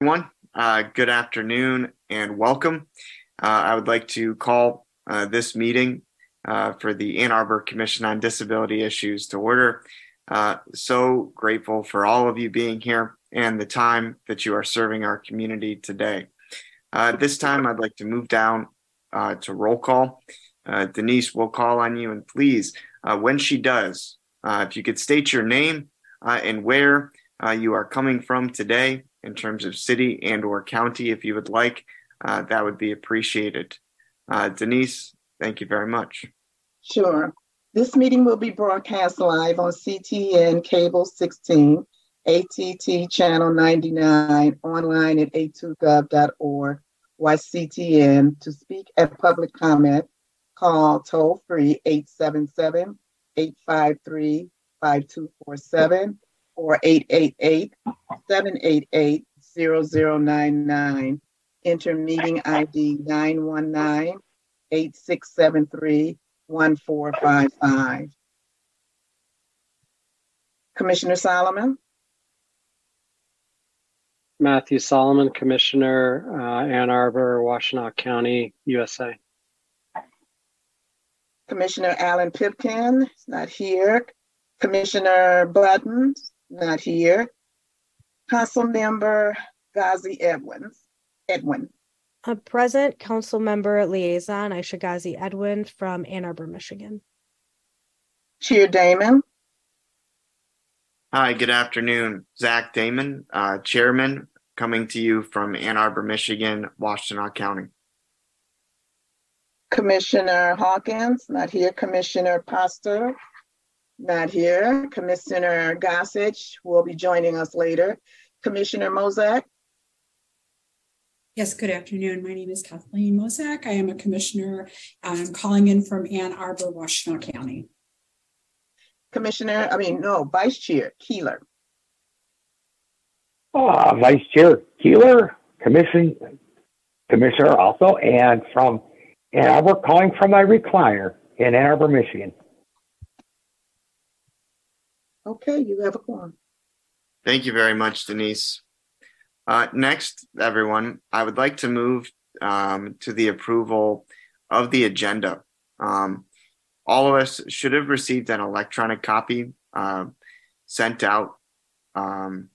everyone. Uh, good afternoon and welcome. Uh, I would like to call uh, this meeting uh, for the Ann Arbor Commission on Disability Issues to order. Uh, so grateful for all of you being here and the time that you are serving our community today. Uh, this time, I'd like to move down to roll call. Denise will call on you, and please, when she does, if you could state your name and where you are coming from today in terms of city and or county if you would like. Uh, that would be appreciated. Uh, denise thank you very much. Sure. This meeting will be broadcast live on ctn cable 16 att channel 99 online at a2gov.org yctn to speak at public comment call toll free 877 853 5247 or 888 seven eight eight zero zero nine nine. Enter meeting ID nine one nine eight six seven three one four five five. Commissioner Solomon, Matthew Solomon, Commissioner, uh, Ann Arbor, Washtenaw County, USA. Commissioner Allen Pipkin is not here. Commissioner Buttons, not here. Council Member Ghazi Edwins, Edwin. A present council member liaison, Ayesha Ghazi Edwin from Ann Arbor, Michigan. Chair Damon, Hi, good afternoon. Zach Damon, uh, Chairman, coming to you from Ann Arbor, Michigan, Washtenaw County. Commissioner Hawkins, not here. Commissioner Pastor, not here. Commissioner Gossage will be joining us later. Commissioner Mozak, Yes, good afternoon. My name is Kathleen Mozak. I am a commissioner. I'm calling in from Ann Arbor, Washtenaw County. Commissioner, I mean, no, Vice Chair Keeler. Uh, Vice Chair Keeler, Commission, Commissioner also, and from Ann Arbor, calling from my recliner in Ann Arbor, Michigan. Okay, you have a quorum. Thank you very much, Denise. Uh, next, everyone, I would like to move um, to the approval of the agenda. Um, all of us should have received an electronic copy uh, sent out um,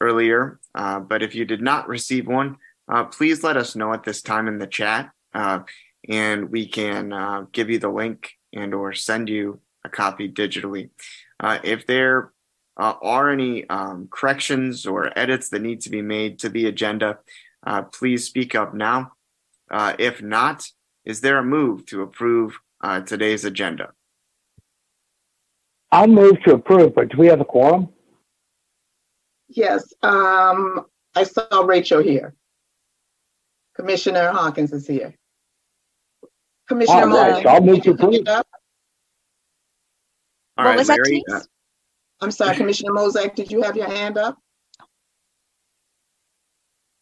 earlier, uh, but if you did not receive one, uh, please let us know at this time in the chat, uh, and we can uh, give you the link and or send you a copy digitally. Uh, if there uh, are any um, corrections or edits that need to be made to the agenda, uh, please speak up now. Uh, if not, is there a move to approve uh, today's agenda? I'll move to approve, but do we have a quorum? Yes, um, I saw Rachel here. Commissioner Hawkins is here. Commissioner All right, Mozak. so I'll move to did you hand approve. Up? All What right, was that, Larry, Denise? uh, I'm sorry, Commissioner Mozak, did you have your hand up?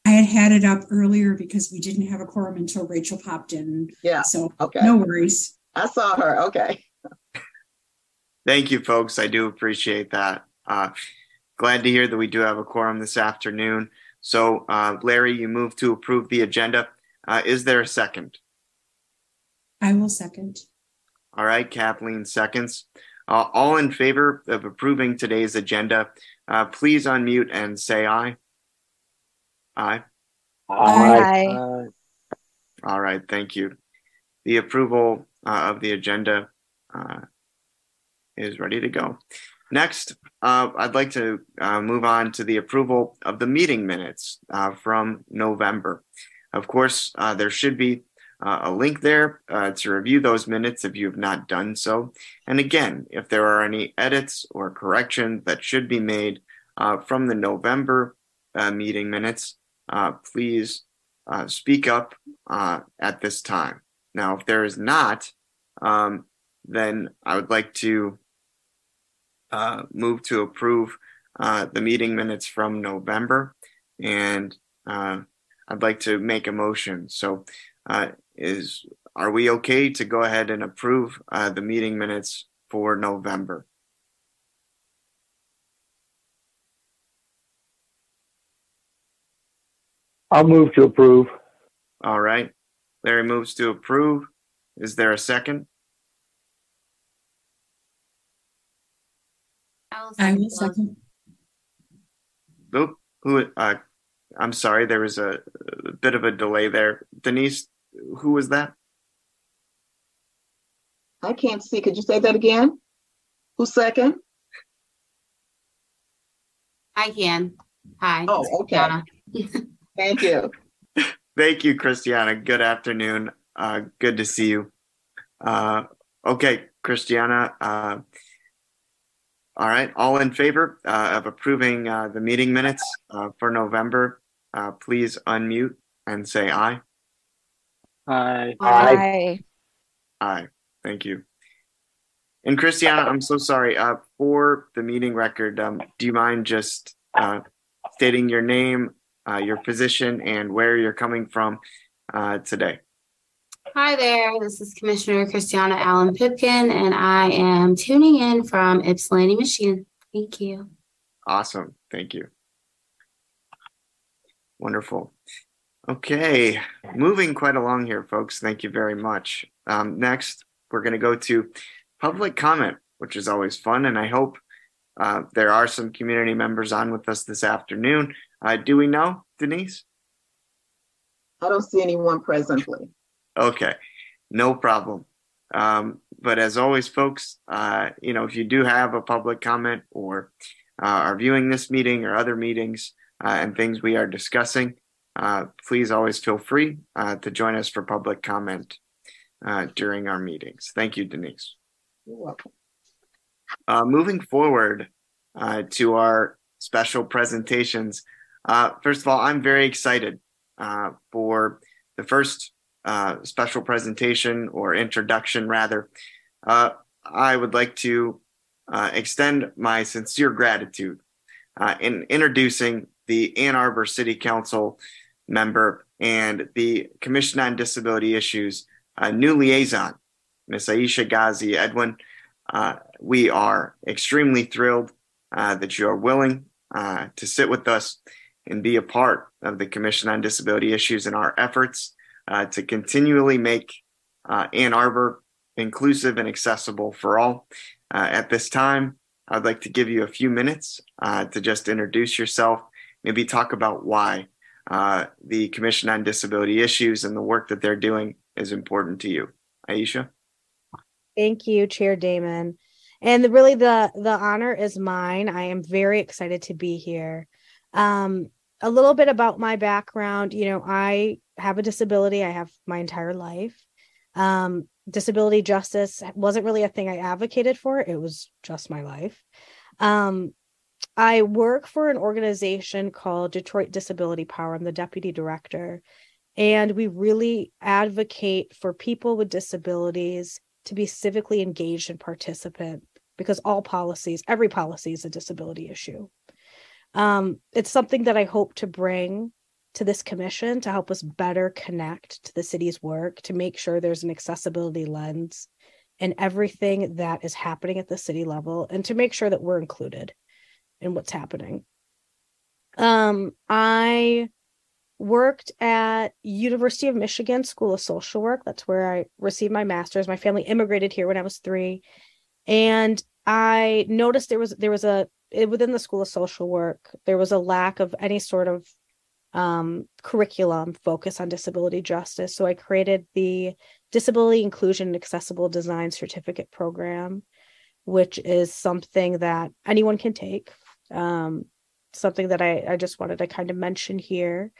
I had had it up earlier because we didn't have a quorum until Rachel popped in. Yeah, So okay. no worries. I saw her, okay. Thank you, folks. I do appreciate that. Uh, glad to hear that we do have a quorum this afternoon. So, uh, Larry, you move to approve the agenda. Uh, is there a second? I will second. All right, Kathleen seconds. Uh, all in favor of approving today's agenda, uh, please unmute and say aye. Aye. Aye. Uh, All right, thank you. The approval uh, of the agenda uh, is ready to go. Next, uh, I'd like to uh, move on to the approval of the meeting minutes uh, from November. Of course, uh, there should be uh, a link there uh, to review those minutes if you have not done so. And again, if there are any edits or corrections that should be made uh, from the November uh, meeting minutes, uh, please uh, speak up at this time. Now, if there is not, um, then I would like to move to approve the meeting minutes from November, and I'd like to make a motion. So, uh, is are we okay to go ahead and approve uh, the meeting minutes for November? I'll move to approve. All right. Larry moves to approve. Is there a second? I will second. Oop, who, uh, I'm sorry, there was a, a bit of a delay there. Denise, who was that? I can't see. Could you say that again? Who's second? I can. Hi. Oh, okay. Thank you. Thank you, Christiana. Good afternoon. Uh, good to see you. Uh, okay, Christiana. Uh, all right, all in favor uh, of approving uh, the meeting minutes uh, for November, uh, please unmute and say aye. Aye. Aye. Aye. Thank you. And Christiana, I'm so sorry. Uh, for the meeting record, um, do you mind just uh, stating your name, uh, your position, and where you're coming from uh, today. Hi there. This is Commissioner Christiana Allen Pipkin, and I am tuning in from Ypsilanti, Michigan. Thank you. Awesome. Thank you. Wonderful. Okay, moving quite along here, folks. Thank you very much. Um, next, we're going to go to public comment, which is always fun. And I hope uh, there are some community members on with us this afternoon. Uh, do we know, Denise? I don't see anyone presently. Okay, no problem. Um, but as always, folks, uh, you know, if you do have a public comment or uh, are viewing this meeting or other meetings uh, and things we are discussing, uh, please always feel free uh, to join us for public comment uh, during our meetings. Thank you, Denise. You're welcome. Uh, moving forward uh, to our special presentations, uh, first of all, I'm very excited uh, for the first uh, special presentation or introduction, rather. Uh, I would like to uh, extend my sincere gratitude uh, in introducing the Ann Arbor City Council member and the Commission on Disability Issues uh, new liaison, Ms. Ayesha Ghazi Edwin. Uh, we are extremely thrilled uh, that you are willing uh, to sit with us and be a part of the Commission on Disability Issues in our efforts uh, to continually make uh, Ann Arbor inclusive and accessible for all. at this time, I'd like to give you a few minutes to just introduce yourself, maybe talk about why the Commission on Disability Issues and the work that they're doing is important to you. Ayesha? Thank you, Chair Damon. And really the the honor is mine. I am very excited to be here. Um, a little bit about my background, you know, I have a disability. I have my entire life. Um, disability justice wasn't really a thing I advocated for. It was just my life. Um, I work for an organization called Detroit Disability Power. I'm the deputy director. And we really advocate for people with disabilities to be civically engaged and participant because all policies, every policy is a disability issue. Um, it's something that I hope to bring to this commission to help us better connect to the city's work, to make sure there's an accessibility lens in everything that is happening at the city level, and to make sure that we're included in what's happening. Um, I worked at University of Michigan School of Social Work. That's where I received my master's. My family immigrated here when I was 3 and I noticed there was there was a within the School of Social Work, there was a lack of any sort of um, curriculum focus on disability justice. So I created the Disability Inclusion and Accessible Design Certificate Program, which is something that anyone can take. Um, something that I, I just wanted to kind of mention here.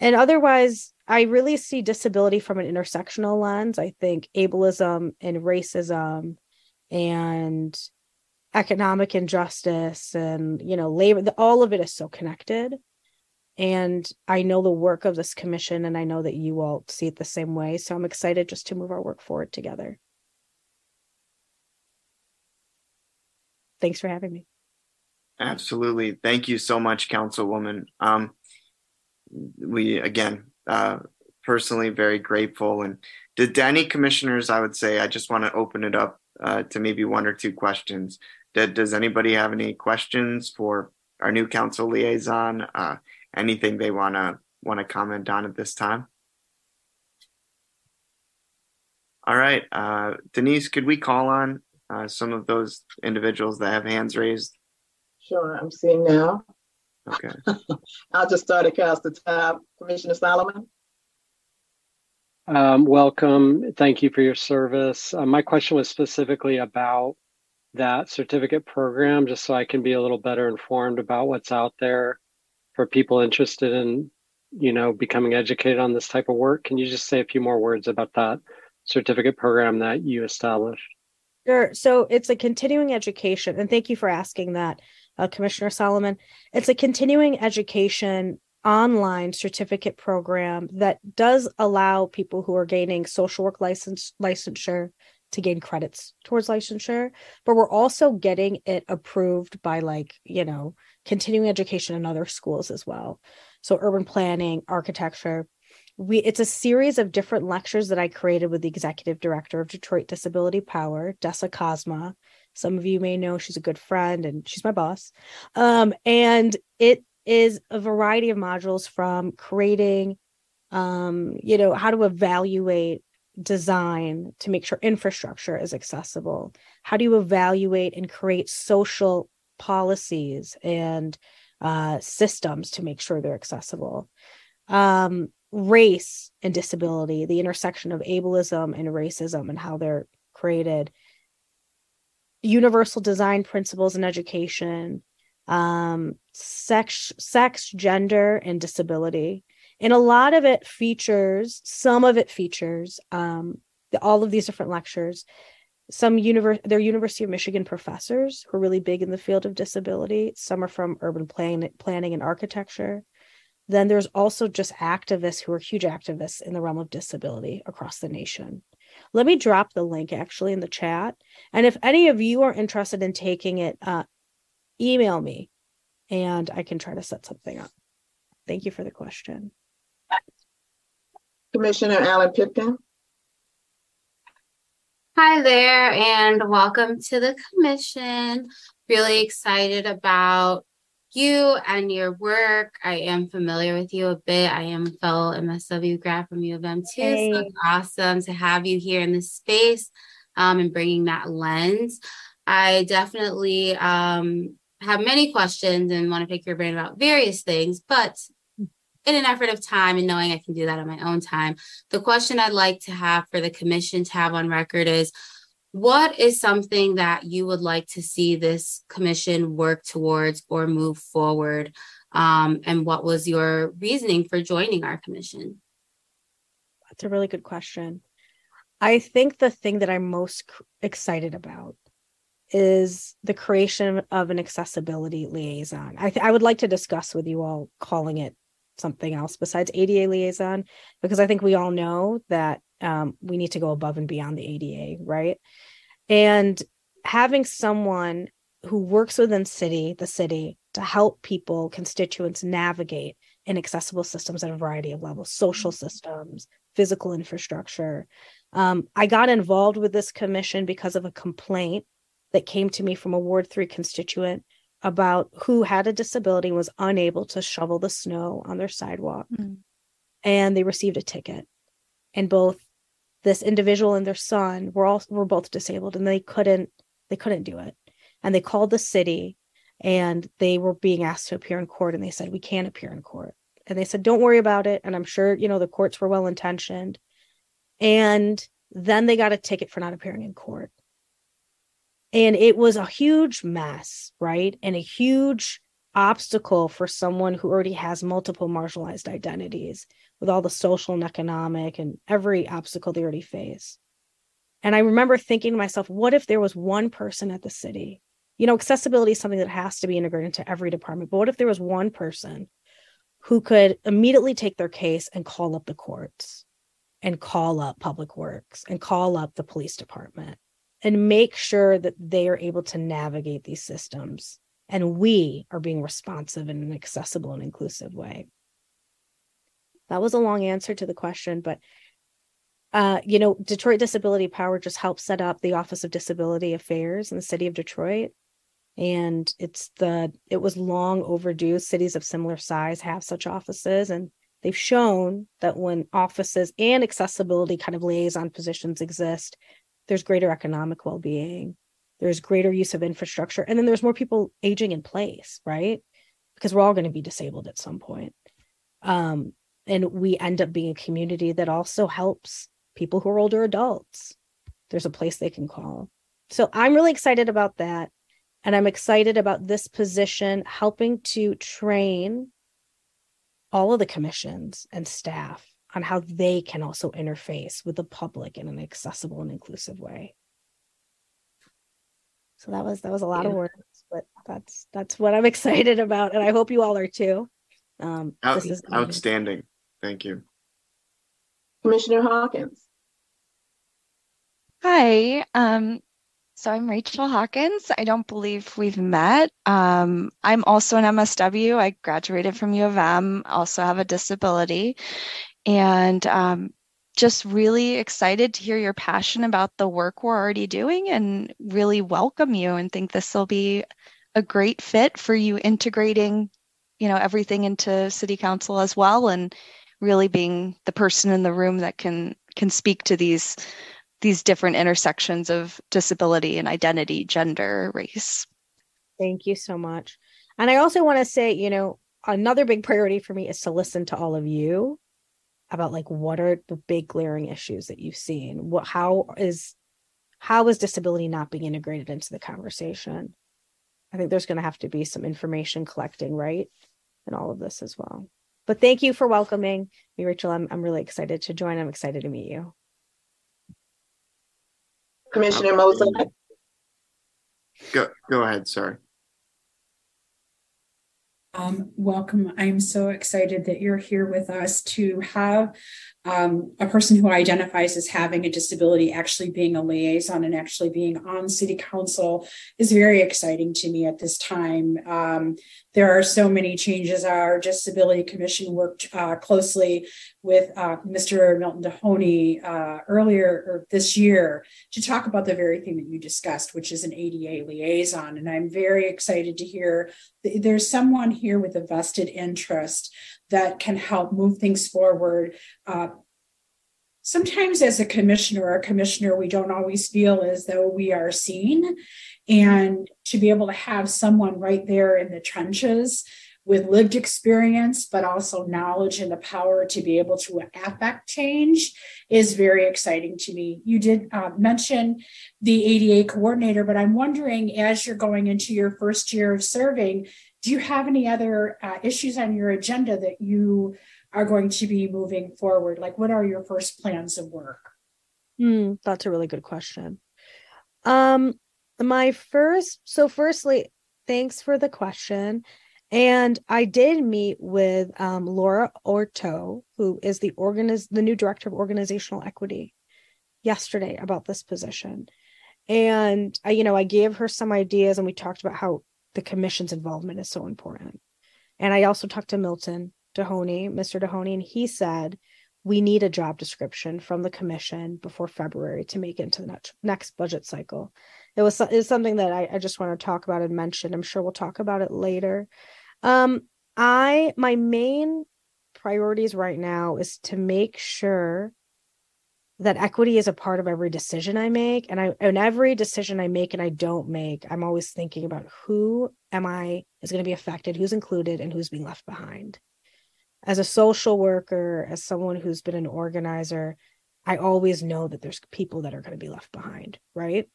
And otherwise, I really see disability from an intersectional lens. I think ableism and racism and economic injustice and you know labor all of it is so connected and i know the work of this commission and i know that you all see it the same way so i'm excited just to move our work forward together thanks for having me absolutely. Thank you so much councilwoman. Um, we again uh, personally very grateful. And did any commissioners i would say i just want to open it up uh, to maybe one or two questions. Did, does anybody have any questions for our new council liaison? Uh, anything they want to want to comment on at this time? All right uh, denise could we call on uh, some of those individuals that have hands raised Sure, I'm seeing now. okay I'll just start across the top. Commissioner Solomon? Um, welcome. Thank you for your service. Uh, my question was specifically about that certificate program, just so I can be a little better informed about what's out there for people interested in, you know, becoming educated on this type of work. Can you just say a few more words about that certificate program that you established? Sure. So it's a continuing education, and thank you for asking that, uh, Commissioner Solomon. It's a continuing education online certificate program that does allow people who are gaining social work license licensure to gain credits towards licensure but we're also getting it approved by like you know continuing education in other schools as well. So urban planning, architecture. We it's a series of different lectures that I created with the executive director of Detroit Disability Power, Dessa Cosma. Some of you may know she's a good friend and she's my boss. Um, and it is a variety of modules from creating um, you know, how to evaluate design to make sure infrastructure is accessible? How do you evaluate and create social policies and uh, systems to make sure they're accessible? Um, race and disability, the intersection of ableism and racism and how they're created. Universal design principles in education, um, sex, sex, gender, and disability. And a lot of it features some of it features um, all of these different lectures. Some univer- they're university of michigan professors who are really big in the field of disability. Some are from urban plan- planning and architecture. Then there's also just activists who are huge activists in the realm of disability across the nation let me drop the link actually in the chat and if any of you are interested in taking it uh, email me and i can try to set something up thank you for the question Commissioner Allen Pipkin. Hi there, and welcome to the commission. Really excited about you and your work. I am familiar with you a bit. I am a fellow MSW grad from U of M too. Hey. So it's awesome to have you here in this space um, and bringing that lens. I definitely um, have many questions and want to pick your brain about various things, but in an effort of time and knowing I can do that on my own time. The question I'd like to have for the commission to have on record is what is something that you would like to see this commission work towards or move forward? Um, and what was your reasoning for joining our commission? That's a really good question. I think the thing that I'm most excited about is the creation of an accessibility liaison. I, th- I would like to discuss with you all calling it something else besides ADA liaison because I think we all know that um, we need to go above and beyond the ADA, right? And having someone who works within city, the city, to help people, constituents navigate inaccessible systems at a variety of levels, social mm-hmm. systems, physical infrastructure. Um, I got involved with this commission because of a complaint that came to me from a Ward 3 constituent about who had a disability and was unable to shovel the snow on their sidewalk. Mm. And they received a ticket. And both this individual and their son were all were both disabled and they couldn't they couldn't do it. And they called the city and they were being asked to appear in court and they said we can't appear in court. And they said don't worry about it and I'm sure you know the courts were well intentioned. And then they got a ticket for not appearing in court and it was a huge mess right? And a huge obstacle for someone who already has multiple marginalized identities with all the social and economic and every obstacle they already face. And i remember thinking to myself what if there was one person at the city? You know accessibility is something that has to be integrated into every department but what if there was one person who could immediately take their case and call up the courts and call up public works and call up the police department and make sure that they are able to navigate these systems. And we are being responsive in an accessible and inclusive way. That was a long answer to the question but uh, you know detroit disability power just helped set up the office of disability affairs in the city of detroit. And it's the it was long overdue. Cities of similar size have such offices and they've shown that when offices and accessibility kind of liaison positions exist there's greater economic well-being there's greater use of infrastructure and then there's more people aging in place right? Because we're all going to be disabled at some point. Um, and we end up being a community that also helps people who are older adults. There's a place they can call. So i'm really excited about that and i'm excited about this position helping to train all of the commissions and staff on how they can also interface with the public in an accessible and inclusive way. So that was that was a lot yeah. of words, but that's that's what I'm excited about, and I hope you all are too. Um, Out, outstanding. Thank you, Commissioner Hawkins. Hi. Um, So I'm Rachel Hawkins. I don't believe we've met. Um, I'm also an MSW. I graduated from U of M, also have a disability. And um, just really excited to hear your passion about the work we're already doing and really welcome you and think this will be a great fit for you integrating you know everything into city council as well and really being the person in the room that can can speak to these these different intersections of disability and identity gender race. Thank you so much. And i also want to say you know another big priority for me is to listen to all of you about like what are the big glaring issues that you've seen? What how is how is disability not being integrated into the conversation? I think there's going to have to be some information collecting right in all of this as well. But thank you for welcoming me rachel. I'm, I'm really excited to join. I'm excited to meet you. Commissioner Mozak. go go ahead sorry um, welcome. I'm so excited that you're here with us to have um, a person who identifies as having a disability actually being a liaison and actually being on city council is very exciting to me at this time. Um, there are so many changes. Our disability commission worked uh, closely with uh, Mr. Milton Dohoney uh, earlier this year to talk about the very thing that you discussed, which is an ADA liaison. And I'm very excited to hear there's someone here with a vested interest that can help move things forward. Uh, sometimes, as a commissioner or a commissioner, we don't always feel as though we are seen. And to be able to have someone right there in the trenches with lived experience, but also knowledge and the power to be able to affect change is very exciting to me. You did uh, mention the ADA coordinator, but I'm wondering as you're going into your first year of serving, do you have any other uh, issues on your agenda that you are going to be moving forward? Like, what are your first plans of work? Mm, that's a really good question. Um, my first, so firstly, thanks for the question. And I did meet with um, Laura Orto, who is the organiz- the new director of organizational equity, yesterday about this position. And I, you know, I gave her some ideas, and we talked about how the commission's involvement is so important. And I also talked to Milton Dohoney, Mr. Dohoney, and he said we need a job description from the commission before February to make it into the next, next budget cycle. It was is something that I, I just want to talk about and mention. I'm sure we'll talk about it later. Um, I my main priorities right now is to make sure that equity is a part of every decision I make. And I and every decision I make and I don't make, I'm always thinking about who am I is going to be affected, who's included, and who's being left behind. As a social worker, as someone who's been an organizer, I always know that there's people that are going to be left behind, right?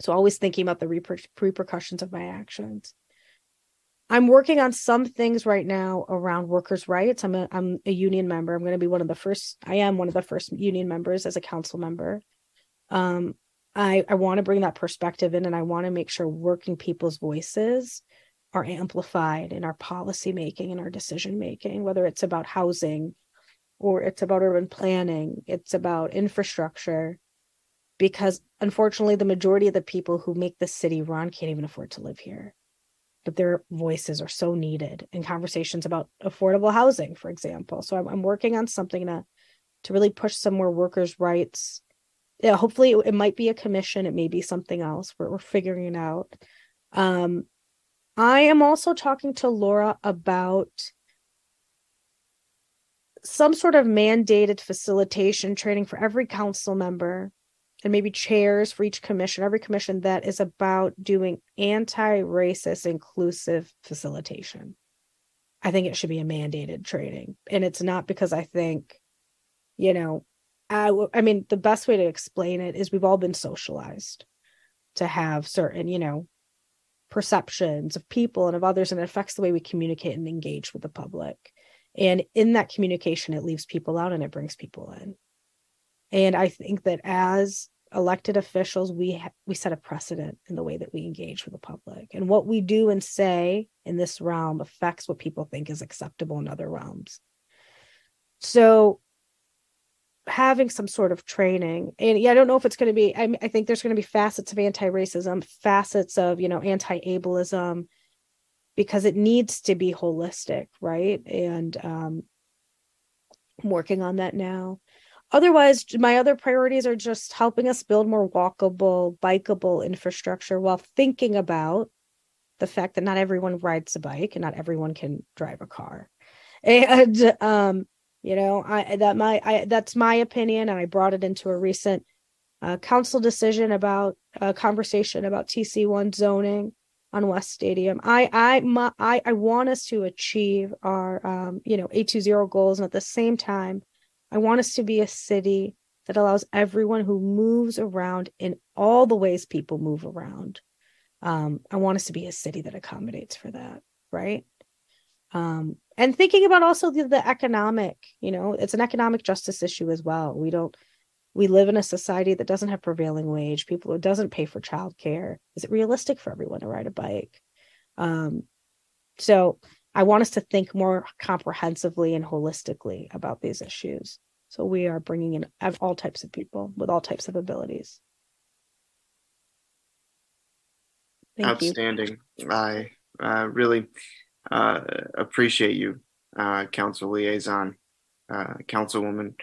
So always thinking about the reper- repercussions of my actions. I'm working on some things right now around workers' rights. I'm a I'm a union member. I'm going to be one of the first. I am one of the first union members as a council member. Um, I I want to bring that perspective in, and I want to make sure working people's voices are amplified in our policy making and our decision making, whether it's about housing, or it's about urban planning, it's about infrastructure, because unfortunately, the majority of the people who make the city run can't even afford to live here but their voices are so needed in conversations about affordable housing, for example. So I'm, I'm working on something to to really push some more workers' rights. Yeah, hopefully it, it might be a commission, it may be something else. We're, we're figuring it out. Um, I am also talking to Laura about some sort of mandated facilitation training for every council member and maybe chairs for each commission, every commission that is about doing anti racist inclusive facilitation. I think it should be a mandated training. And it's not because I think, you know, I, I mean, the best way to explain it is we've all been socialized to have certain, you know, perceptions of people and of others, and it affects the way we communicate and engage with the public. And in that communication, it leaves people out and it brings people in. And I think that as elected officials, we ha- we set a precedent in the way that we engage with the public, and what we do and say in this realm affects what people think is acceptable in other realms. So, having some sort of training and yeah i don't know if it's going to be I, I think there's going to be facets of anti-racism facets of you know anti-ableism because it needs to be holistic right? And um I'm working on that now otherwise my other priorities are just helping us build more walkable bikeable infrastructure while thinking about the fact that not everyone rides a bike and not everyone can drive a car. And um you know i that my i that's my opinion and i brought it into a recent uh, council decision about a conversation about tc1 zoning on west stadium. I i my, i i want us to achieve our um you know A2ZERO goals and at the same time i want us to be a city that allows everyone who moves around in all the ways people move around um i want us to be a city that accommodates for that right? Um, and thinking about also the, the economic you know it's an economic justice issue as well. We don't we live in a society that doesn't have prevailing wage people who doesn't pay for childcare. Is it realistic for everyone to ride a bike? Um, so i want us to think more comprehensively and holistically about these issues so we are bringing in all types of people with all types of abilities Thank outstanding you. i uh, really uh, appreciate you, uh, council liaison, uh, councilwoman,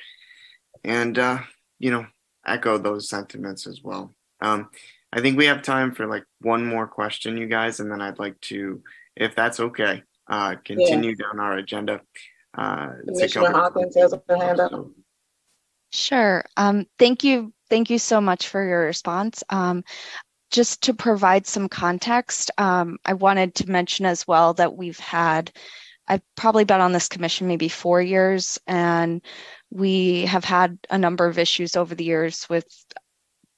and uh, you know, echo those sentiments as well. Um, I think we have time for like one more question, you guys, and then I'd like to, if that's okay, uh, continue yeah. down our agenda. Uh, Commissioner Hawkins has a hand up. Sure. Um, thank you. Thank you so much for your response. Um, just to provide some context, um, I wanted to mention as well that we've had, I've probably been on this commission maybe four years, and we have had a number of issues over the years with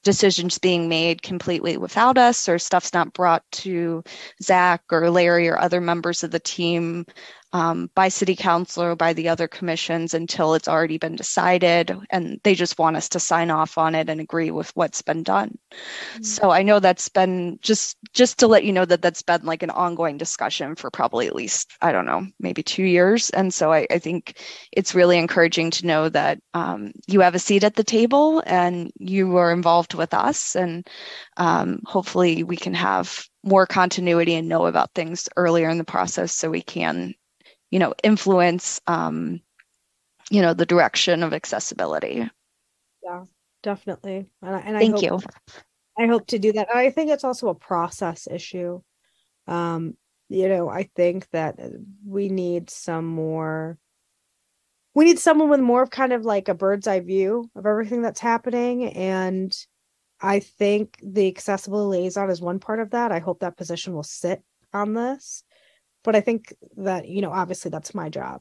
decisions being made completely without us or stuff's not brought to Zach or Larry or other members of the team um, by city council or by the other commissions until it's already been decided and they just want us to sign off on it and agree with what's been done mm-hmm. so i know that's been just just to let you know that that's been like an ongoing discussion for probably at least i don't know maybe two years and so i, I think it's really encouraging to know that um, you have a seat at the table and you are involved with us and um, hopefully we can have more continuity and know about things earlier in the process so we can you know influence um, you know the direction of accessibility. Yeah definitely. And, I, and thank I hope, you. I hope to do that. I think it's also a process issue. Um you know i think that we need some more we need someone with more of kind of like a bird's eye view of everything that's happening. And i think the accessible liaison is one part of that. I hope that position will sit on this but I think that, you know, obviously that's my job.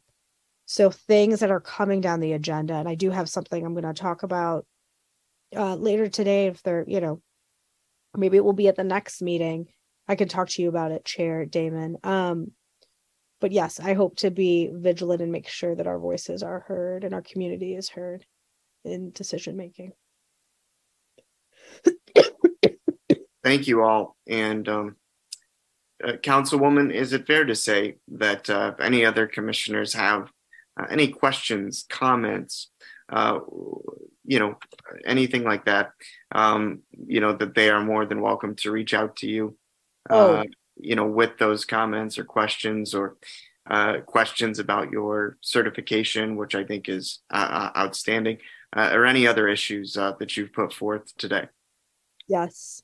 So things that are coming down the agenda, and I do have something I'm going to talk about uh, later today. If they're, you know, maybe it will be at the next meeting. I can talk to you about it, Chair Damon. Um, but yes, I hope to be vigilant and make sure that our voices are heard and our community is heard in decision making. Thank you all, and um, uh, Councilwoman, is it fair to say that uh, if any other commissioners have uh, any questions, comments, uh, you know, anything like that, um, you know, that they are more than welcome to reach out to you, uh, oh. you know, with those comments or questions or uh, questions about your certification, which I think is outstanding, or any other issues that you've put forth today? Yes.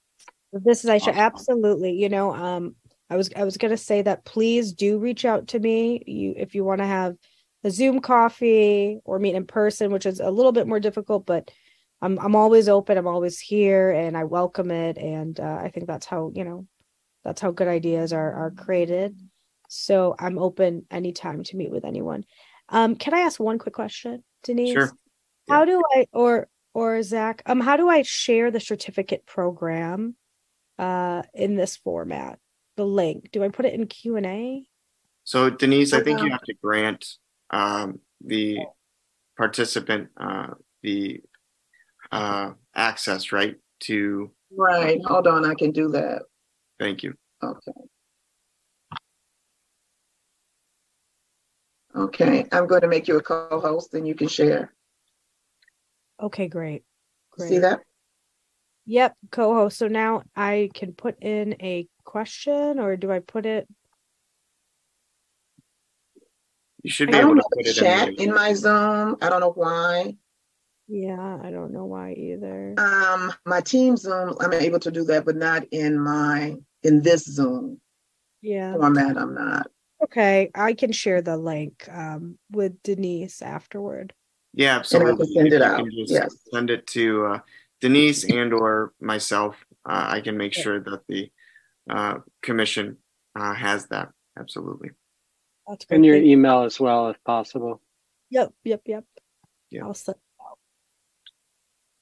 This is Ayesha. Awesome. Absolutely. You know, um, I was I was gonna say that please do reach out to me. You if you want to have a Zoom coffee or meet in person, which is a little bit more difficult, but I'm I'm always open. I'm always here, and I welcome it. And uh, I think that's how you know that's how good ideas are are created. So I'm open anytime to meet with anyone. Um, can I ask one quick question, Denise? Sure. How do I or or Zach? Um, how do I share the certificate program uh in this format? The link? Do I put it in Q and A? So Denise, I think you have to grant um, the participant uh, the uh, access, right? To right. Hold on, I can do that. Thank you. Okay. Okay, I'm going to make you a co-host, and you can share. Okay, great. Great. See that? Yep, co-host. So now I can put in a question or do I put it? You should be I able don't to know put the it chat in. in my Zoom. I don't know why. Yeah, I don't know why either. Um, my team Zoom, I'm able to do that, but not in my, in this Zoom Yeah. format, I'm not. Okay, I can share the link um with Denise afterward. Yeah, And I absolutely. can send it out, can just yes. Send it to uh, Denise and or myself. Uh, I can make sure that the uh, commission uh, has that. Absolutely. That's great. And your email as well, if possible. Yep, yep, yep. Yeah. I'll send.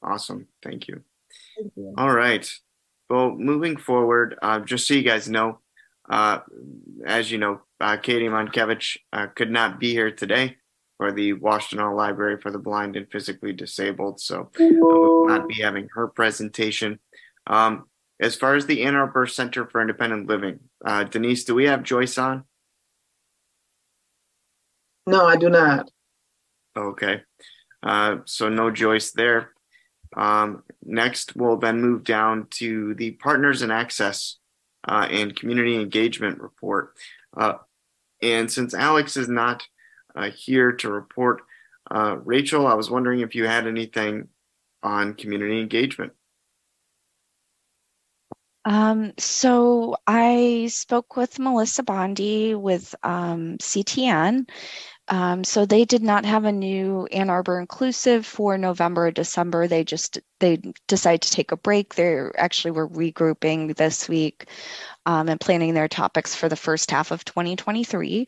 Awesome. Thank you. Thank you. All right. Well, moving forward, uh, just so you guys know, uh, as you know, uh, Katie Monkevich uh, could not be here today for the Washtenaw Library for the Blind and Physically Disabled, so uh, we will not be having her presentation. Um, as far as the Ann Arbor Center for Independent Living, uh, Denise, do we have Joyce on? No, I do not. Okay. Uh, so no Joyce there. Um, next, we'll then move down to the Partners in Access uh, and Community Engagement Report. Uh, and since Alex is not uh, here to report, uh, Rachel, I was wondering if you had anything on community engagement. Um, so I spoke with Melissa Bondi with um, CTN. Um, so they did not have a new Ann Arbor inclusive for November or December. They just they decided to take a break. They actually were regrouping this week um, and planning their topics for the first half of 2023.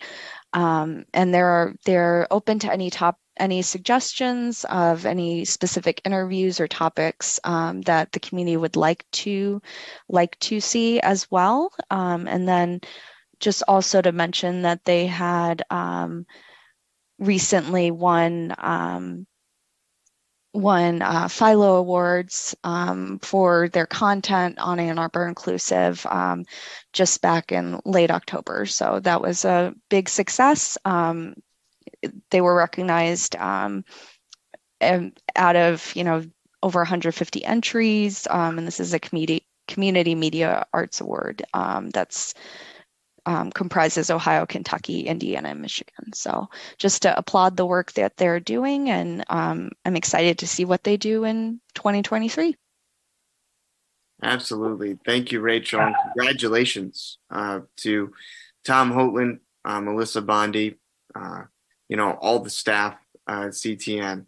Um, and they're they're open to any top any suggestions of any specific interviews or topics um, that the community would like to like to see as well. Um, and then just also to mention that they had um, recently won um, won uh, Philo Awards um, for their content on Ann Arbor Inclusive um, just back in late October. So that was a big success. Um, they were recognized um, out of you know over 150 entries, um, and this is a community community media arts award um, that's um, comprises Ohio, Kentucky, Indiana, and Michigan. So just to applaud the work that they're doing, and um, I'm excited to see what they do in 2023. Absolutely. Thank you, Rachel. And congratulations uh, to Tom Hoatland, uh, Melissa Bondi, uh, you know, all the staff uh, at CTN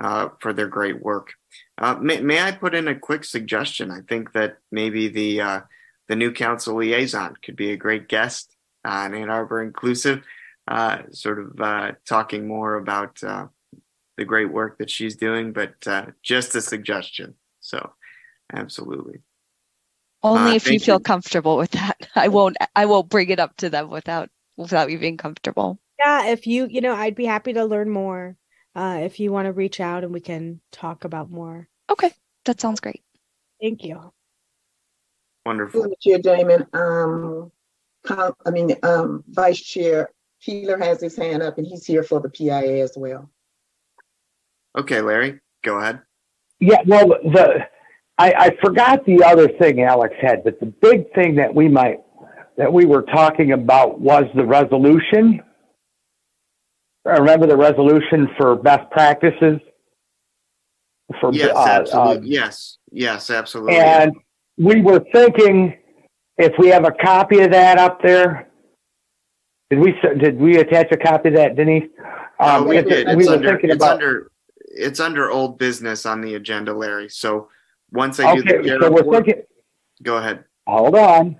uh, for their great work. Uh, may, may I put in a quick suggestion? I think that maybe the uh, the new council liaison could be a great guest on Ann Arbor Inclusive, uh, sort of uh, talking more about uh, the great work that she's doing, but uh, just a suggestion. So, absolutely. Only Uh, if you feel you. comfortable with that. I won't. I won't bring it up to them without without you being comfortable. Yeah, if you, you know, I'd be happy to learn more. Uh, if you want to reach out and we can talk about more. Okay, that sounds great. Thank you. Wonderful. Through the Chair Damon, um, I mean, um, Vice Chair Keeler has his hand up and he's here for the PIA as well. Okay, Larry, go ahead. Yeah, well, the I, I forgot the other thing Alex had, but the big thing that we might that we were talking about was the resolution. I remember the resolution for best practices for Yes, uh, absolutely. uh, yes, yes, absolutely. and we were thinking if we have a copy of that up there. Did we did we attach a copy of that, Denise? Um, we it's- did. we It's were under. It's about under. It's under old business on the agenda, Larry. So once I do the okay. So we're report, thinking. go ahead. hold on.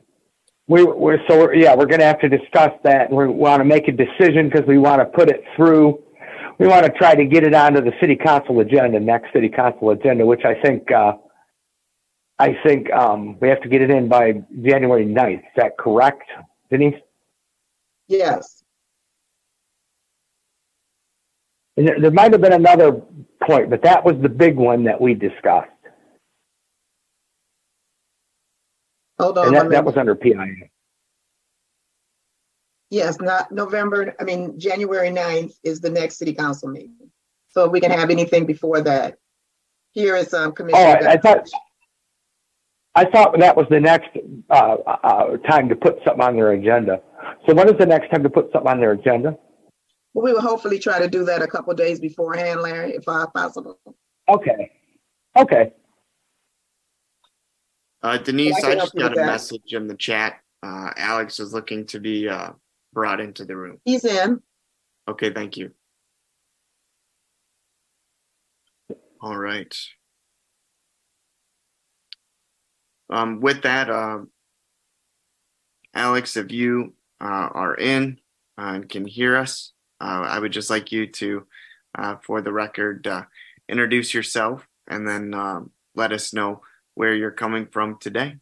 We, we're so we're, yeah, we're going to have to discuss that. and We want to make a decision because we want to put it through. We want to try to get it onto the city council agenda, next city council agenda, which I think uh, I think um, we have to get it in by January 9th. Is that correct, Denise? Yes, And there, there might have been another point, but that was the big one that we discussed, hold on and that, that was under PIA. Yes, not November, I mean, January 9th is the next city council meeting. So we can have anything before that. Here is um, Oh, Commissioner. I, I thought, I thought that was the next, uh, uh, time to put something on their agenda. So when is the next time to put something on their agenda? Well, We will hopefully try to do that a couple days beforehand, Larry, if uh, possible. Okay, okay. Uh, Denise, I I just got a that. message in the chat. Uh, Alex is looking to be uh, brought into the room. He's in. Okay, thank you. All right. Um, with that, um, Alex, if you uh, are in uh, and can hear us, uh, I would just like you to, uh, for the record, uh, introduce yourself and then um, let us know where you're coming from today.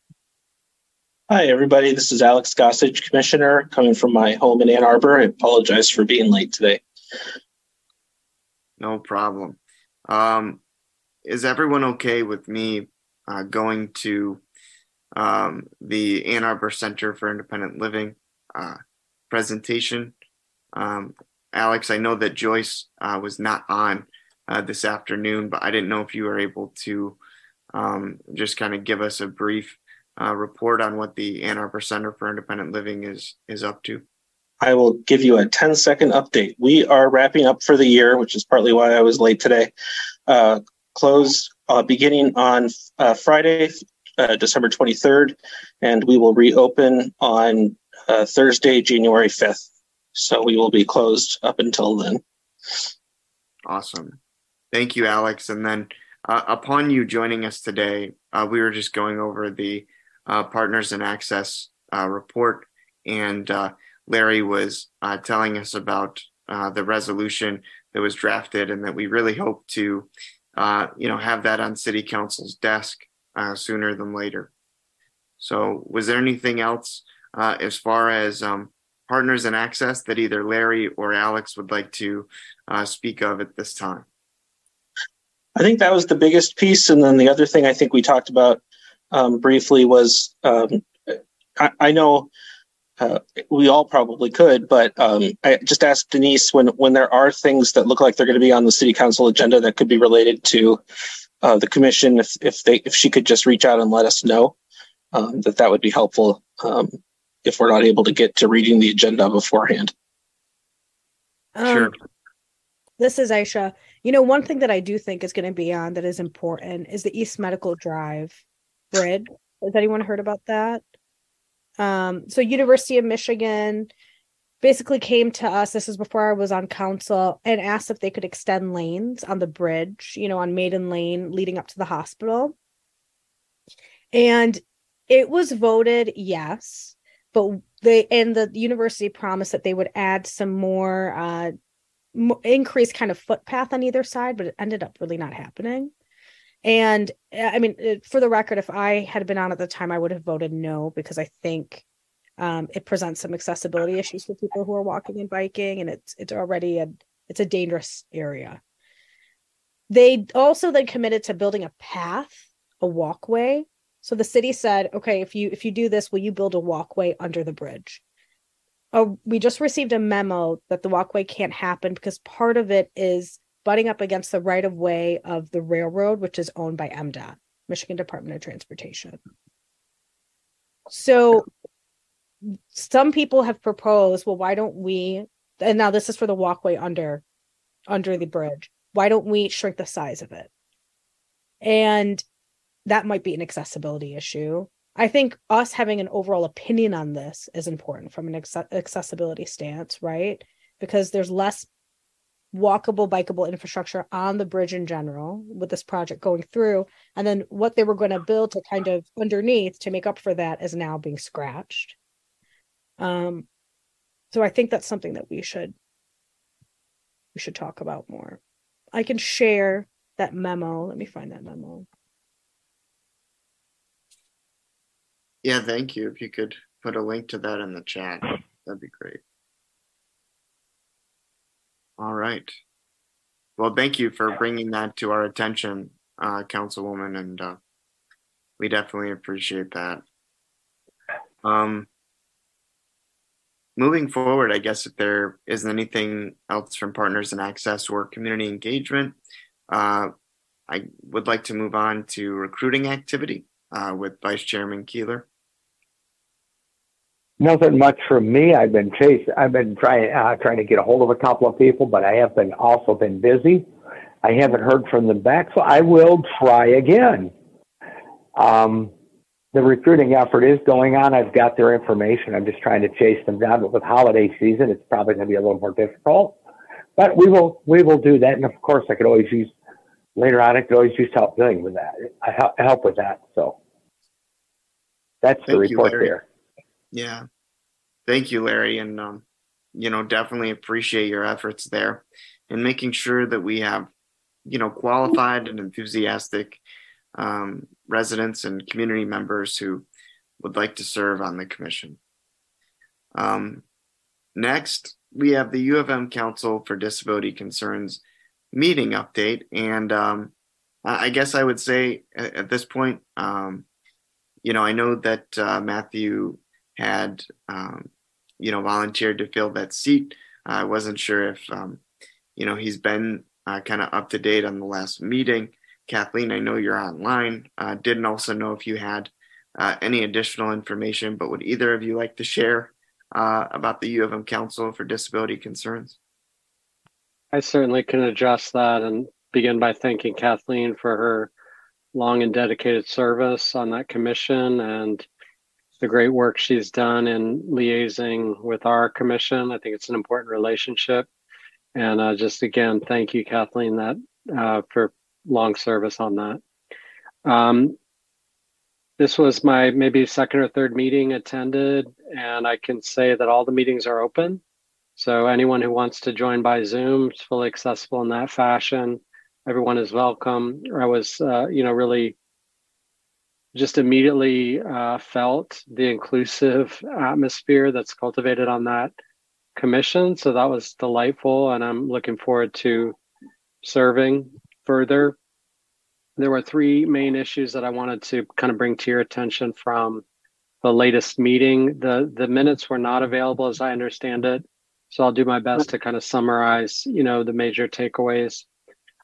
Hi, everybody. This is Alex Gossage, Commissioner, coming from my home in Ann Arbor. I apologize for being late today. No problem. Um, is everyone okay with me uh, going to um, the Ann Arbor Center for Independent Living uh, presentation? Um, Alex, I know that Joyce uh, was not on uh, this afternoon, but I didn't know if you were able to um, just kind of give us a brief uh, report on what the Ann Arbor Center for Independent Living is is up to. I will give you a 10 second update. We are wrapping up for the year, which is partly why I was late today. Uh, close uh, beginning on uh, Friday, uh, December 23rd, and we will reopen on uh, Thursday, January 5th. So we will be closed up until then. Awesome. Thank you, Alex. And then uh, upon you joining us today, uh, we were just going over the uh, Partners in Access uh, report, and Larry was telling us about the resolution that was drafted, and that we really hope to, you know, have that on City Council's desk uh, sooner than later. So, was there anything else uh, as far as um, Partners and Access that either Larry or Alex would like to uh, speak of at this time? I think that was the biggest piece. And then the other thing I think we talked about um, briefly was um, I, I know uh, we all probably could, but um, I just asked Denise when when there are things that look like they're going to be on the city council agenda that could be related to uh, the commission, if if they if she could just reach out and let us know, um, that that would be helpful um, if we're not able to get to reading the agenda beforehand. Um, Sure. This is Ayesha. You know, one thing that I do think is going to be on that is important is the East Medical Drive bridge. Has anyone heard about that? Um, so University of Michigan basically came to us. This is before I was on council and asked if they could extend lanes on the bridge, you know, on Maiden Lane leading up to the hospital. And it was voted yes, but they and the university promised that they would add some more uh mo- increased kind of footpath on either side, but it ended up really not happening. And I mean, for the record, if I had been on at the time, I would have voted no because I think um, it presents some accessibility issues for people who are walking and biking, and it's it's already a it's a dangerous area. They also then committed to building a path, a walkway. So the city said, okay, if you if you do this, will you build a walkway under the bridge? Oh, we just received a memo that the walkway can't happen because part of it is butting up against the right of way of the railroad, which is owned by MDOT, Michigan Department of Transportation. So some people have proposed, well, why don't we, and now this is for the walkway under under the bridge, why don't we shrink the size of it? And that might be an accessibility issue. I think us having an overall opinion on this is important from an acce- accessibility stance, right? Because there's less walkable, bikeable infrastructure on the bridge in general with this project going through. And then what they were going to build to kind of underneath to make up for that is now being scratched. Um, so I think that's something that we should we should talk about more. I can share that memo. Let me find that memo. Yeah, thank you. If you could put a link to that in the chat, that'd be great. All right. Well, thank you for bringing that to our attention, uh, Councilwoman, and uh, we definitely appreciate that. Um, moving forward, I guess if there isn't anything else from Partners in Access or community engagement, uh, I would like to move on to recruiting activity uh, with Vice Chairman Keeler. Nothing much from me. I've been chasing. I've been trying uh, trying to get a hold of a couple of people, but I have been also been busy. I haven't heard from them back, so I will try again. Um, the recruiting effort is going on. I've got their information. I'm just trying to chase them down. But with holiday season, it's probably going to be a little more difficult. But we will we will do that. And of course, I could always use later on. I could always use help dealing with that. I help, help with that. So that's Thank the report you, there. Yeah. Thank you, Larry. And, um, you know, definitely appreciate your efforts there and making sure that we have, you know, qualified and enthusiastic um, residents and community members who would like to serve on the commission. Um, next, we have the U of M Council for Disability Concerns meeting update. And um, I guess I would say at, this point, um, you know, I know that uh, Matthew had, um, you know, volunteered to fill that seat. I wasn't sure if, um, you know, he's been uh, kind of up to date on the last meeting. Kathleen, I know you're online. Uh, didn't also know if you had uh, any additional information, but would either of you like to share uh, about the U of M Council for Disability Concerns? I certainly can address that and begin by thanking Kathleen for her long and dedicated service on that commission and the great work she's done in liaising with our commission. I think it's an important relationship. And uh, just again, thank you, Kathleen, that uh, for long service on that. Um, this was my maybe second or third meeting attended, and I can say that all the meetings are open. So anyone who wants to join by Zoom is fully accessible in that fashion. Everyone is welcome. I was, uh, you know, really just immediately uh, felt the inclusive atmosphere that's cultivated on that commission. So that was delightful, and I'm looking forward to serving further. There were three main issues that I wanted to kind of bring to your attention from the latest meeting. The the minutes were not available as I understand it. So I'll do my best to kind of summarize, you know, the major takeaways.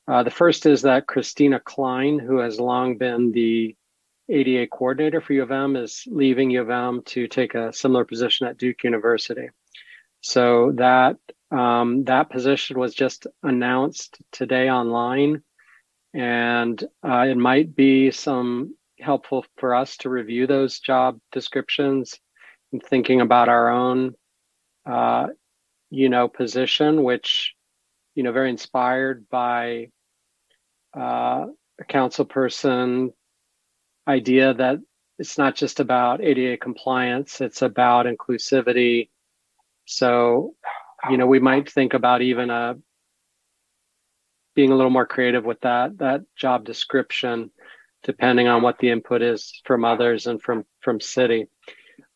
Uh, the first is that Christina Klein, who has long been the ADA coordinator for U of M, is leaving U of M to take a similar position at Duke University. So that um, that position was just announced today online, and uh, it might be some helpful for us to review those job descriptions and thinking about our own uh, you know, position, which, you know, very inspired by uh, a council person idea that it's not just about ADA compliance, it's about inclusivity. So, you know, we might think about even a being a little more creative with that that job description, depending on what the input is from others and from from city.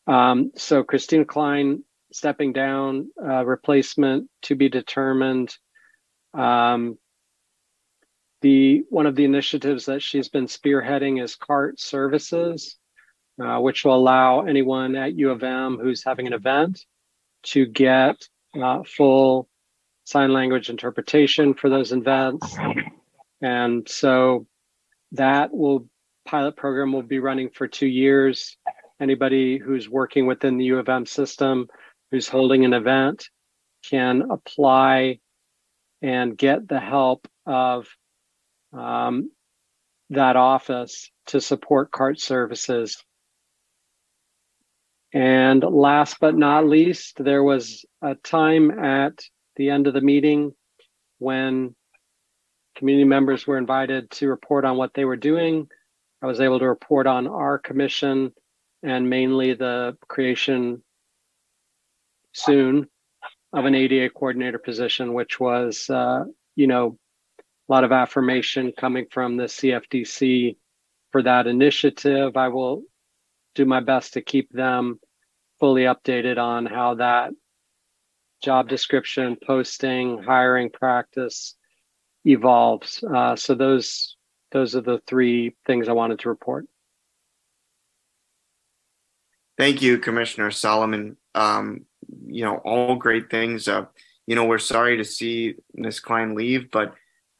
Um, so Christine Klein stepping down, uh, replacement to be determined. Um, the one of the initiatives that she's been spearheading is CART services, uh, which will allow anyone at U of M who's having an event to get uh, full sign language interpretation for those events. And so that will pilot program will be running for two years. Anybody who's working within the U of M system who's holding an event can apply and get the help of um, that office to support cart services. And last but not least, there was a time at the end of the meeting when community members were invited to report on what they were doing. I was able to report on our commission and mainly the creation soon of an ADA coordinator position, which was, uh, you know, a lot of affirmation coming from the CFDC for that initiative. I will do my best to keep them fully updated on how that job description, posting, hiring practice evolves. Uh, so those those are the three things I wanted to report. Thank you, Commissioner Solomon. Um, you know, all great things. Uh, you know, we're sorry to see Ms. Klein leave, but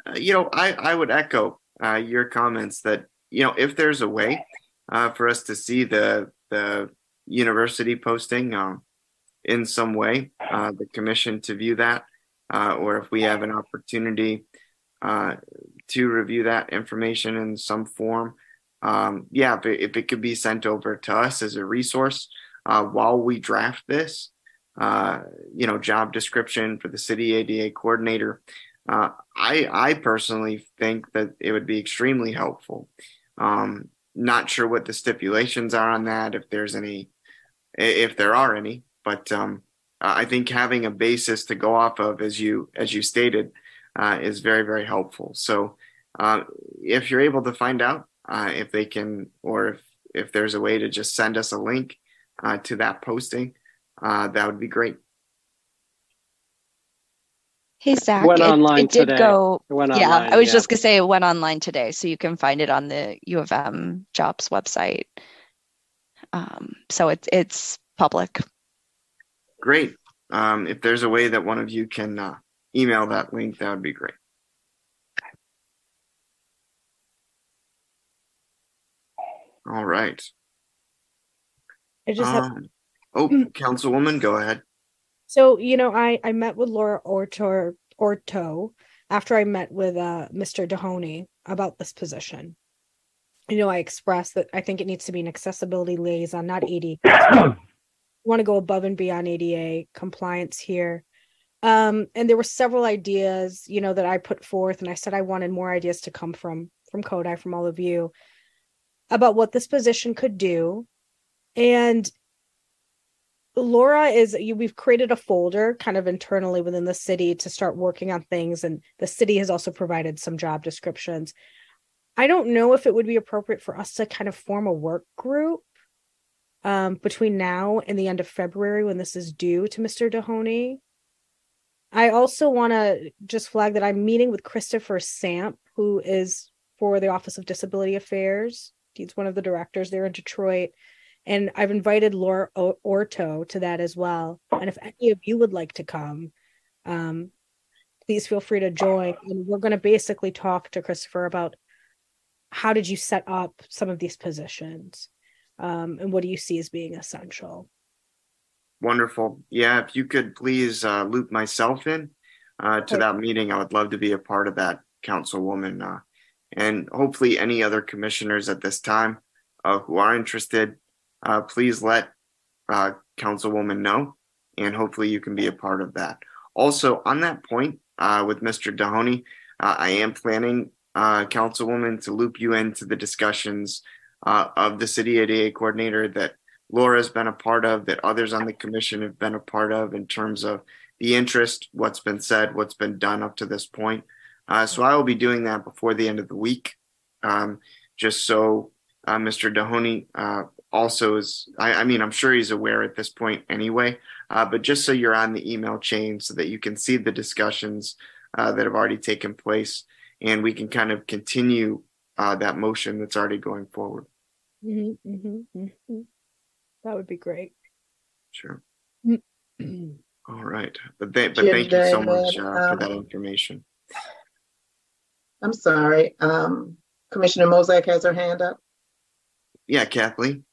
uh, you know, I I would echo uh, your comments that you know if there's a way uh, for us to see the the university posting um, in some way, uh, the commission to view that, uh, or if we have an opportunity uh, to review that information in some form. Um, yeah, if it, could be sent over to us as a resource uh, while we draft this, uh, you know, job description for the city ADA coordinator, uh, I I personally think that it would be extremely helpful. Um, not sure what the stipulations are on that, if there's any, if there are any, but um, I think having a basis to go off of, as you as you stated, uh, is very very helpful. So uh, if you're able to find out uh, if they can, or if if there's a way to just send us a link uh, to that posting, uh, that would be great. Hey Zach, went it, online it did today. go. It went yeah, online, I was yeah. just gonna say it went online today, so you can find it on the U of M jobs website. Um, so it's it's public. Great. Um, if there's a way that one of you can uh, email that link, that would be great. All right. I just have Um, oh, Councilwoman, go ahead. So, you know, I I met with Laura Orto Orto after I met with uh Mr. Dohoney about this position. You know, I expressed that I think it needs to be an accessibility liaison, not ADA. want to go above and beyond ADA compliance here. Um, and there were several ideas, you know, that I put forth, and I said I wanted more ideas to come from from CODI, from all of you, about what this position could do. And Laura is we've created a folder kind of internally within the city to start working on things and the city has also provided some job descriptions. I don't know if it would be appropriate for us to kind of form a work group um, between now and the end of February when this is due to Mr. Dohoney. I also want to just flag that I'm meeting with Christopher Samp, who is for the Office of Disability Affairs. He's one of the directors there in Detroit. And I've invited Laura Orto to that as well. And if any of you would like to come, um, please feel free to join. And we're going to basically talk to Christopher about how did you set up some of these positions um, and what do you see as being essential? Wonderful. Yeah, if you could please uh, loop myself in uh, to Okay. that meeting, I would love to be a part of that, Councilwoman. Uh, and hopefully, any other commissioners at this time uh, who are interested, uh, please let uh, Councilwoman know, and hopefully, you can be a part of that. Also, on that point uh, with Mr. Dohoney, uh, I am planning, uh, Councilwoman, to loop you into the discussions uh, of the city ADA coordinator that Laura's been a part of, that others on the commission have been a part of in terms of the interest, what's been said, what's been done up to this point. Uh, so I will be doing that before the end of the week, um, just so uh, Mr. Dohoney uh, also is. I, I mean, I'm sure he's aware at this point anyway, uh, but just so you're on the email chain so that you can see the discussions uh, that have already taken place, and we can kind of continue uh, that motion that's already going forward. Mhm, mhm, mhm. That would be great. Sure. All right. But, th- but thank you so much uh, for that information. I'm sorry. Um, Commissioner Mosaic has her hand up. Yeah, Kathleen.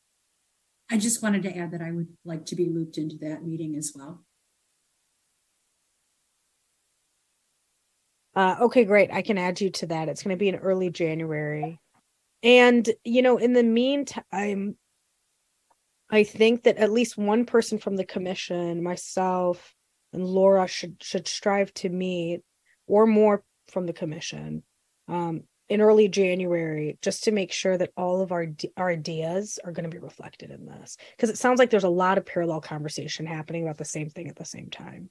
I just wanted to add that I would like to be looped into that meeting as well. Uh, okay, great. I can add you to that. It's going to be in early January. And, you know, in the meantime, I think that at least one person from the commission, myself and Laura should should strive to meet or more from the commission um, in early January just to make sure that all of our our ideas are going to be reflected in this because it sounds like there's a lot of parallel conversation happening about the same thing at the same time.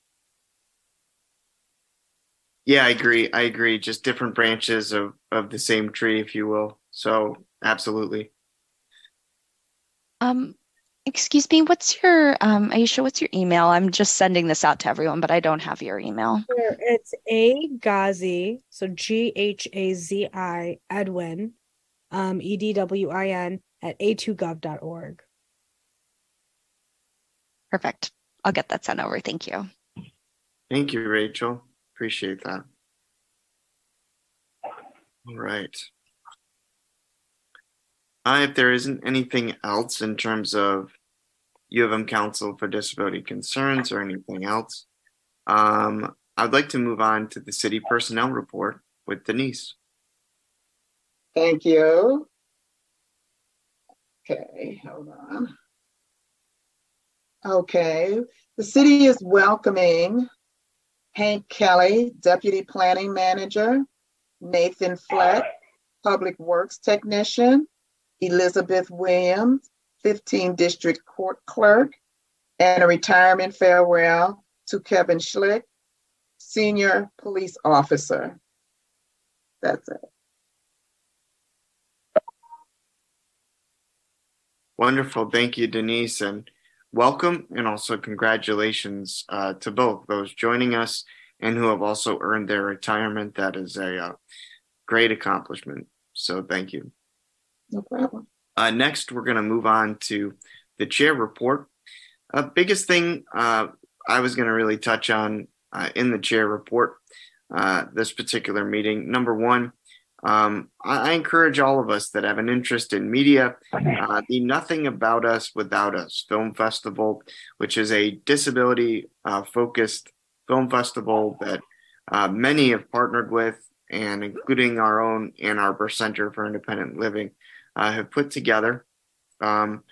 Yeah, I agree. I agree. Just different branches of of the same tree, if you will. So absolutely. Um, excuse me, what's your um, Ayesha? What's your email? I'm just sending this out to everyone, but I don't have your email. Sure. It's A Ghazi, so G H A Z I Edwin, um, E D W I N at a2gov.org. Perfect. I'll get that sent over. Thank you. Thank you, Rachel. Appreciate that. All right. Uh, if there isn't anything else in terms of U of M Council for Disability Concerns or anything else, um, I'd like to move on to the city personnel report with Denise. Thank you. Okay, hold on. Okay, the city is welcoming Hank Kelly, Deputy Planning Manager, Nathan Fleck, Public Works Technician, Elizabeth Williams, 15 District Court Clerk, and a retirement farewell to Kevin Schlick, Senior Police Officer. That's it. Wonderful. Thank you, Denise, and welcome and also congratulations uh, to both those joining us and who have also earned their retirement. That is a uh, great accomplishment. So thank you. No problem. Uh, next, we're going to move on to the chair report. Uh, biggest thing uh, I was going to really touch on uh, in the chair report uh, this particular meeting. Number one, um, I, I, encourage all of us that have an interest in media, uh, the Nothing About Us Without Us Film Festival, which is a disability uh, focused film festival that uh, many have partnered with, and including our own Ann Arbor Center for Independent Living, uh, have put together. Um,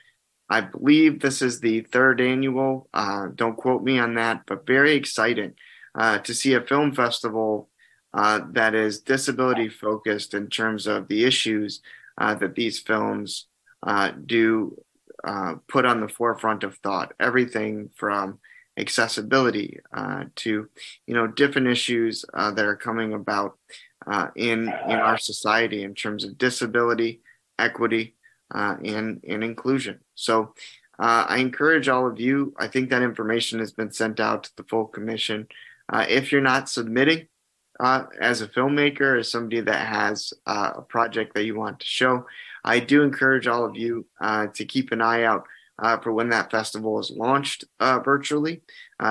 I believe this is the third annual. Uh, don't quote me on that, but very exciting uh, to see a film festival uh, that is disability focused in terms of the issues uh, that these films uh, do uh, put on the forefront of thought. Everything from accessibility to you know different issues that are coming about in in our society in terms of disability, equity, uh, and, and inclusion. So uh, I encourage all of you, I think that information has been sent out to the full commission. Uh, if you're not submitting uh, as a filmmaker, as somebody that has uh, a project that you want to show, I do encourage all of you uh, to keep an eye out for when that festival is launched virtually,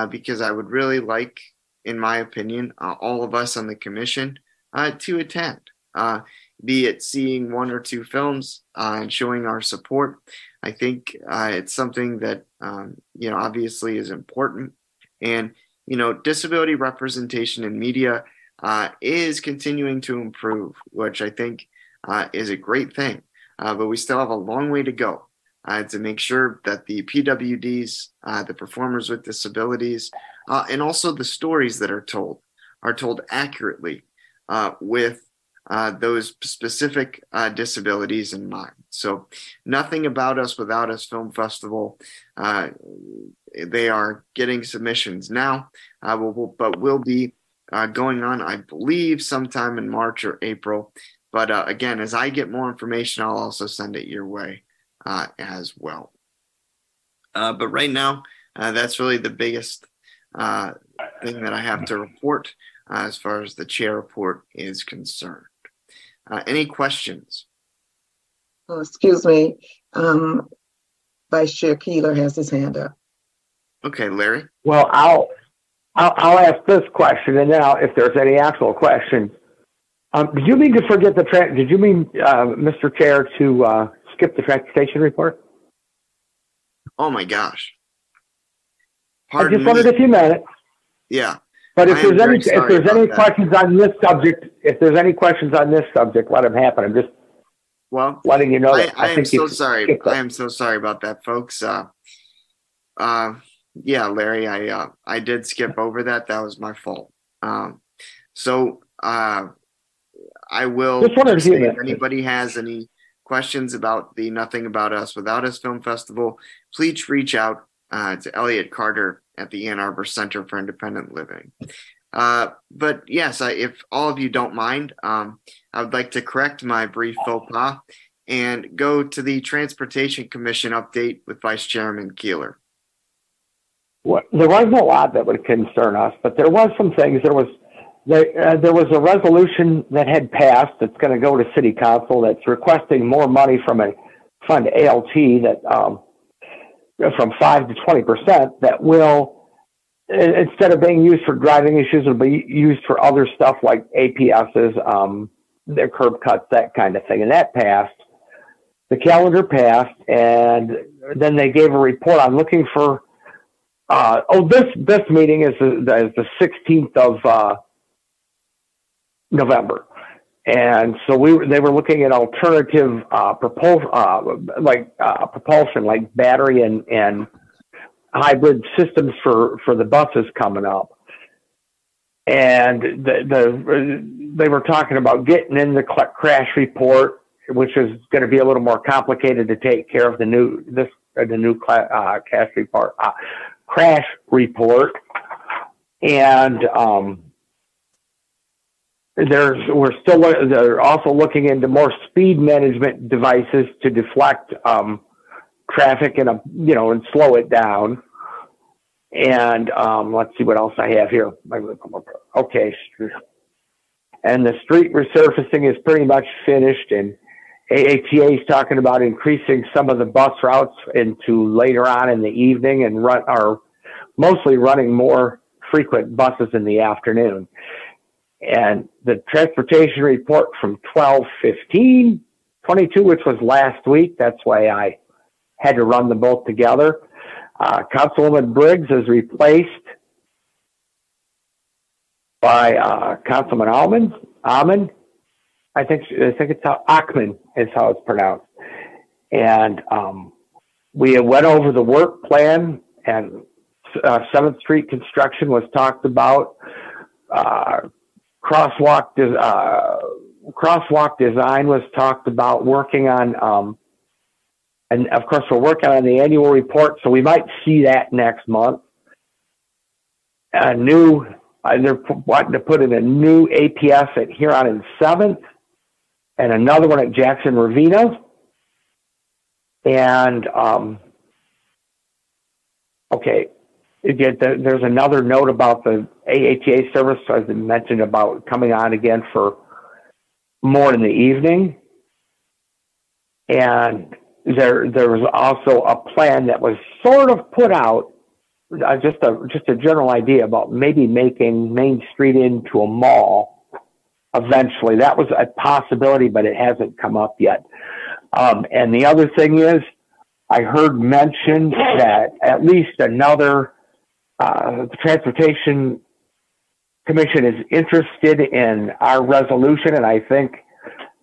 because I would really like, in my opinion, all of us on the commission to attend be it seeing one or two films uh, and showing our support. I think uh, it's something that, um, you know, obviously is important. And, you know, disability representation in media uh, is continuing to improve, which I think uh, is a great thing. Uh, but we still have a long way to go uh, to make sure that the PWDs, the performers with disabilities, and also the stories that are told are told accurately with uh, those specific uh, disabilities in mind. So, nothing about us without us film festival. Uh, they are getting submissions now, uh, we'll, but will be uh, going on, I believe, sometime in March or April. But uh, again, as I get more information, I'll also send it your way as well. but right now, that's really the biggest thing that I have to report as far as the chair report is concerned. Uh, any questions? Oh, excuse me. Um, Vice Chair Keeler has his hand up. Okay, Larry. Well, I'll I'll, I'll ask this question, and then I'll, if there's any actual questions. Um, did you mean to forget the tra- Did you mean, uh, Mr. Chair, to uh, skip the transportation report? Oh my gosh! Pardon I just me. wondered if you meant it. Yeah. But if there's any if there's any that. questions on this subject, if there's any questions on this subject, let them happen. I'm just well letting you know. I, I, I am so sorry. I am so sorry about that, folks. Uh, uh, yeah, Larry, I uh, I did skip over that. That was my fault. Um, so uh, I will. If anybody has any questions about the Nothing About Us Without Us Film Festival, please reach out uh, to Elliot Carter at the Ann Arbor Center for Independent Living. Uh, but yes, I, if all of you don't mind, um, I would like to correct my brief faux pas and go to the Transportation Commission update with Vice Chairman Keeler. Well, there wasn't a lot that would concern us, but there was some things. There was there, uh, there was a resolution that had passed that's going to go to City Council that's requesting more money from a fund ALT that um, from 5 to 20% that will, instead of being used for driving issues, it will be used for other stuff like APSs, um, their curb cuts, that kind of thing. And that passed. the calendar passed, and then they gave a report. I'm looking for. Uh, oh, this this meeting is the, is the 16th of uh, November, and so we they were looking at alternative uh, propulsion, uh, like uh, propulsion, like battery and and hybrid systems for for the buses coming up. And the, the they were talking about getting in the crash report which is going to be a little more complicated to take care of the new this uh, the new uh, crash report uh, crash report, and um, there's we're still they're also looking into more speed management devices to deflect um, traffic and you know and slow it down. And um, let's see what else I have here. Okay, and the street resurfacing is pretty much finished and AATA is talking about increasing some of the bus routes into later on in the evening and run are mostly running more frequent buses in the afternoon. And the transportation report from 1215, 22, which was last week, that's why I had to run them both together. Uh, Councilwoman Briggs is replaced by uh, Councilman Almond. Almond I think I think it's how Akmon is how it's pronounced. And um, we went over the work plan, and uh, Seventh Street construction was talked about. Uh, crosswalk uh, crosswalk design was talked about. Working on, um, and of course, we're working on the annual report, so we might see that next month. A new, uh, they're wanting to put in a new APS at Huron and Seventh and another one at Jackson Revena. And um, okay, there's another note about the AATA service, as I mentioned about coming on again for more in the evening. And there there was also a plan that was sort of put out, uh, just a just a general idea about maybe making Main Street into a mall eventually. That was a possibility, but it hasn't come up yet. Um, and the other thing is, I heard mentioned that at least another uh, transportation commission is interested in our resolution, and I think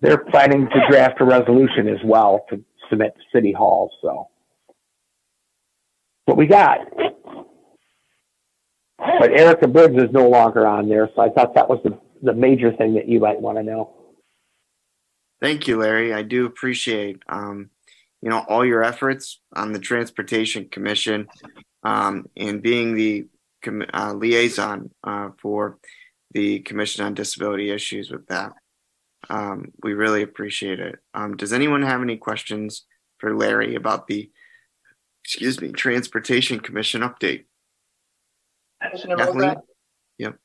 they're planning to draft a resolution as well to submit to City Hall. So, what we got. But Erica Briggs is no longer on there, so I thought that was the the major thing that you might want to know. Thank you, Larry. I do appreciate um, you know all your efforts on the Transportation Commission um, and being the uh, liaison uh, for the Commission on Disability Issues with that. Um, we really appreciate it. Um, does anyone have any questions for Larry about the excuse me Transportation Commission update? Kathleen? Yep.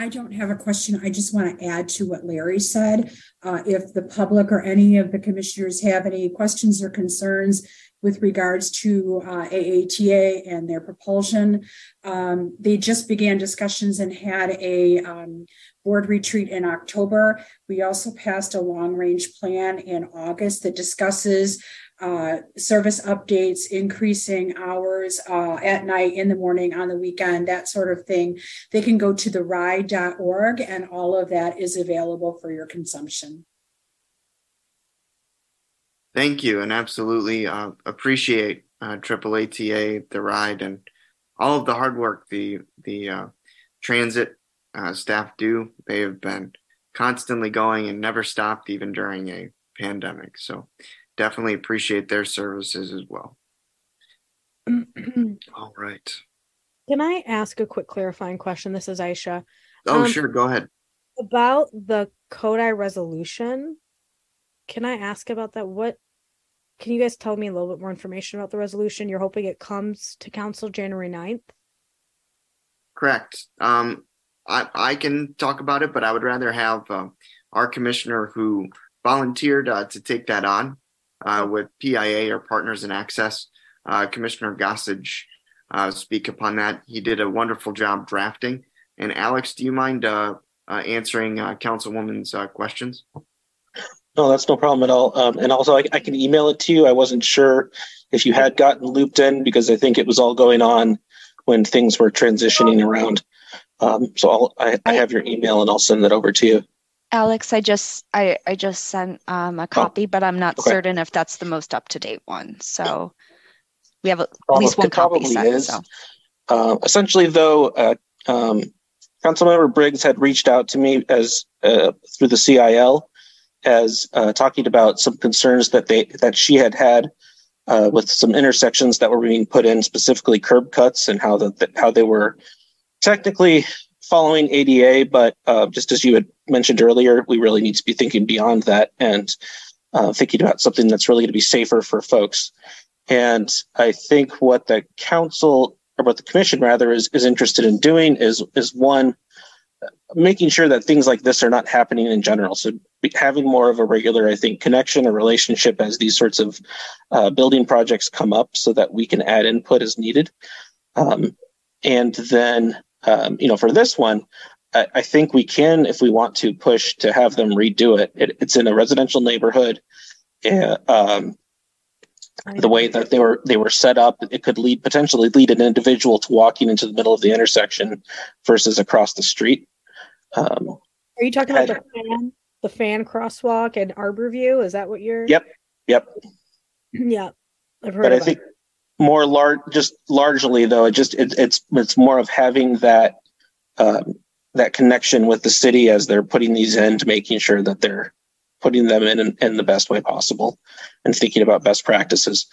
I don't have a question. I just want to add to what Larry said. Uh, if the public or any of the commissioners have any questions or concerns with regards to uh, AATA and their propulsion, um, they just began discussions and had a um, board retreat in October. We also passed a long range plan in August that discusses uh, service updates, increasing hours uh, at night, in the morning, on the weekend, that sort of thing, they can go to the ride.org and all of that is available for your consumption. Thank you, and absolutely uh, appreciate uh, Triple ATA, the ride, and all of the hard work the the uh, transit uh, staff do. They have been constantly going and never stopped, even during a pandemic. So definitely appreciate their services as well. All right. Can I ask a quick clarifying question? This is Ayesha. Oh, um, sure. Go ahead. About the CODI resolution, can I ask about that? What can you guys tell me a little bit more information about the resolution? You're hoping it comes to council January 9th? Correct. Um, I, I can talk about it, but I would rather have uh, our commissioner who volunteered uh, to take that on uh, with PIA or Partners in Access. Uh, Commissioner Gossage uh, speak upon that. He did a wonderful job drafting. And Alex, do you mind uh, uh, answering Councilwoman's questions. No, that's no problem at all. Um, and also, I, I, can email it to you. I wasn't sure if you had gotten looped in because I think it was all going on when things were transitioning around. Um, so I'll, I, I have your email and I'll send that over to you. Alex, I just I, I just sent um, a oh, copy, but I'm not okay. certain if that's the most up to date one. So we have at least one copy sent. Is. So. Uh, essentially, though, uh, um, Councilmember Briggs had reached out to me as uh, through the CIL as uh, talking about some concerns that they that she had had uh, with some intersections that were being put in, specifically curb cuts, and how the, how they were technically following ADA, but uh, just as you had mentioned earlier, we really need to be thinking beyond that and uh, thinking about something that's really going to be safer for folks. And I think what the council or what the commission rather is is interested in doing is is one making sure that things like this are not happening in general. So having more of a regular, I think, connection or relationship as these sorts of uh, building projects come up, so that we can add input as needed. Um, and then, um, you know, for this one, I, I, think we can, if we want to, push to have them redo it. it it's in a residential neighborhood. Uh, um, the way that they were they were set up, it could lead potentially lead an individual to walking into the middle of the intersection versus across the street. Um, Are you talking about the fan, the fan crosswalk and Arborview? Is that what you're? Yep. Yep. yeah, I've heard. But I think it. More large, just largely though, it just it, it's it's more of having that um, that connection with the city as they're putting these in to making sure that they're putting them in, in, in the best way possible and thinking about best practices.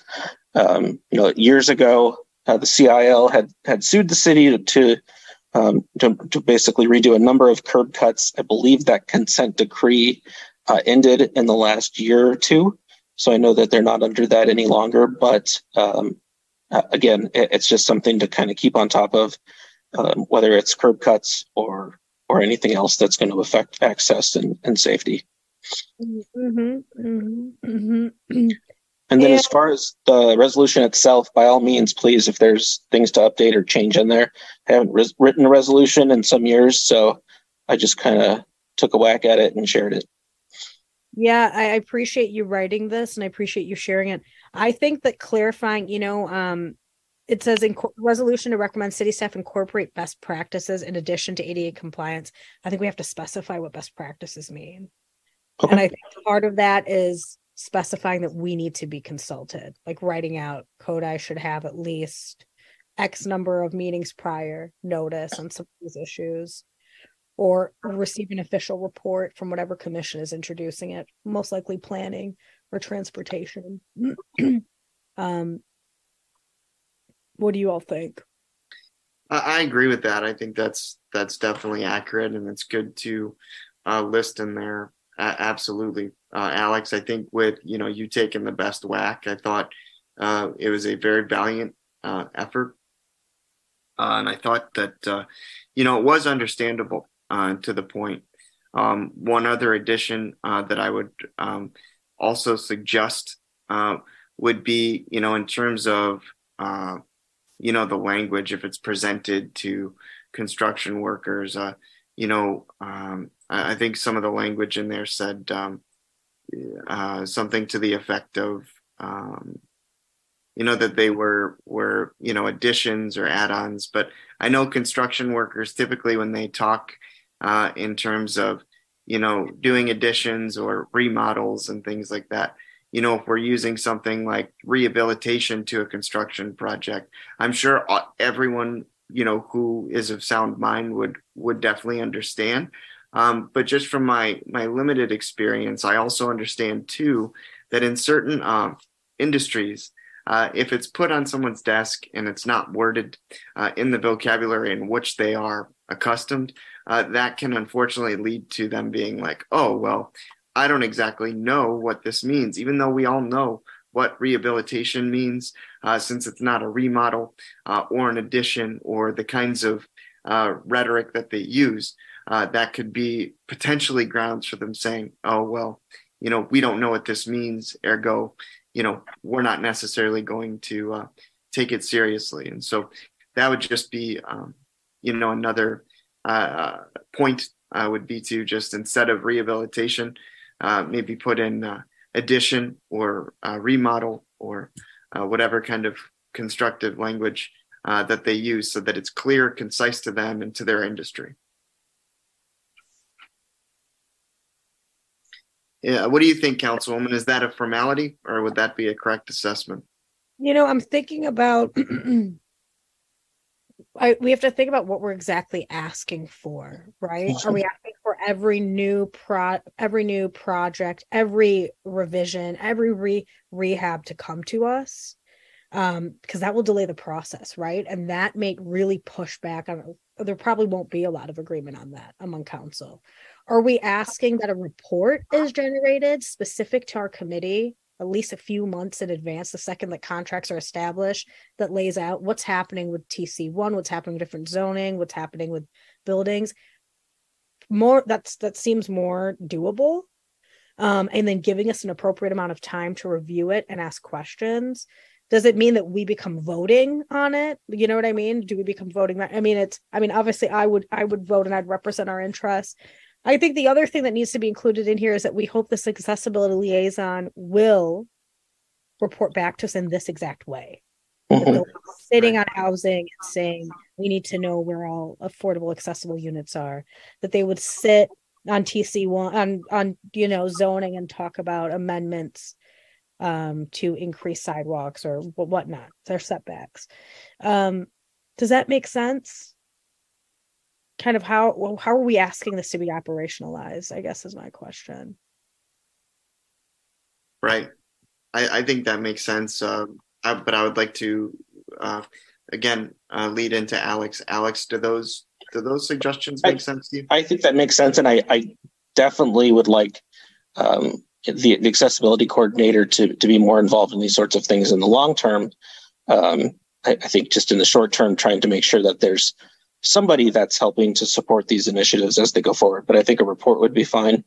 Um, you know, years ago, uh, the CIL had had sued the city to to, um, to, to basically redo a number of curb cuts. I believe that consent decree uh, ended in the last year or two, so I know that they're not under that any longer. But um, uh, again, it, it's just something to kind of keep on top of, um, whether it's curb cuts or or anything else that's going to affect access and, and safety. Mm-hmm, mm-hmm, mm-hmm. And then, yeah. as far as the resolution itself, by all means, please, if there's things to update or change in there, I haven't res- written a resolution in some years, so I just kind of took a whack at it and shared it. Yeah, I appreciate you writing this, and I appreciate you sharing it. I think that clarifying, you know, um, it says in resolution to recommend city staff incorporate best practices in addition to ADA compliance. I think we have to specify what best practices mean. Okay. And I think part of that is specifying that we need to be consulted, like writing out CODI should have at least X number of meetings prior notice on some of these issues, or receive an official report from whatever commission is introducing it, most likely planning or transportation. um, what do you all think? I agree with that. I think that's that's definitely accurate, and it's good to uh, list in there absolutely, uh, Alex. I think with you know you taking the best whack, I thought uh, it was a very valiant uh, effort, uh, and I thought that you know it was understandable to the point. Um, one other addition that I would um, also suggest would be you know in terms of you know the language if it's presented to construction workers you know, um, I think some of the language in there said um, uh, something to the effect of, um, you know, that they were were you know additions or add-ons. But I know construction workers typically when they talk uh, in terms of you know doing additions or remodels and things like that. You know, if we're using something like rehabilitation to a construction project, I'm sure everyone you know who is of sound mind would would definitely understand um, but just from my my limited experience i also understand too that in certain uh, industries uh, if it's put on someone's desk and it's not worded uh, in the vocabulary in which they are accustomed uh, that can unfortunately lead to them being like oh well i don't exactly know what this means even though we all know what rehabilitation means, uh, since it's not a remodel uh, or an addition or the kinds of uh, rhetoric that they use. Uh, that could be potentially grounds for them saying, oh, well, you know, we don't know what this means, ergo, you know, we're not necessarily going to uh, take it seriously. And so that would just be, um, you know, another uh, point uh, would be to just instead of rehabilitation, uh, maybe put in uh, addition or uh, remodel or uh, whatever kind of constructive language uh, that they use so that it's clear, concise to them and to their industry. Yeah, what do you think, Councilwoman? Is that a formality or would that be a correct assessment? You know, I'm thinking about I, we have to think about what we're exactly asking for, right? Are we asking for every new pro every new project, every revision, every re rehab to come to us? Um, because that will delay the process, right? And that may really push back on there probably won't be a lot of agreement on that among council. Are we asking that a report is generated specific to our committee at least a few months in advance, the second that contracts are established, that lays out what's happening with TC1, what's happening with different zoning, what's happening with buildings. More that's that seems more doable. Um, and then giving us an appropriate amount of time to review it and ask questions. Does it mean that we become voting on it? You know what I mean? Do we become voting? I mean, it's. I mean, obviously, I would. I would vote, and I'd represent our interests. I think the other thing that needs to be included in here is that we hope this accessibility liaison will report back to us in this exact way. Mm-hmm. Sitting on housing and saying we need to know where all affordable accessible units are. That they would sit on TC one on on you know zoning and talk about amendments um to increase sidewalks or whatnot, their setbacks. Um, does that make sense? Kind of how how are we asking this to be operationalized i guess is my question. Right. I i think that makes sense uh, I, but i would like to uh, again uh, lead into alex. Alex do those do those suggestions make I, sense to you? I think that makes sense and i i definitely would like um, the, the accessibility coordinator to to be more involved in these sorts of things in the long term. Um, I, I think just in the short term trying to make sure that there's somebody that's helping to support these initiatives as they go forward. But I think a report would be fine.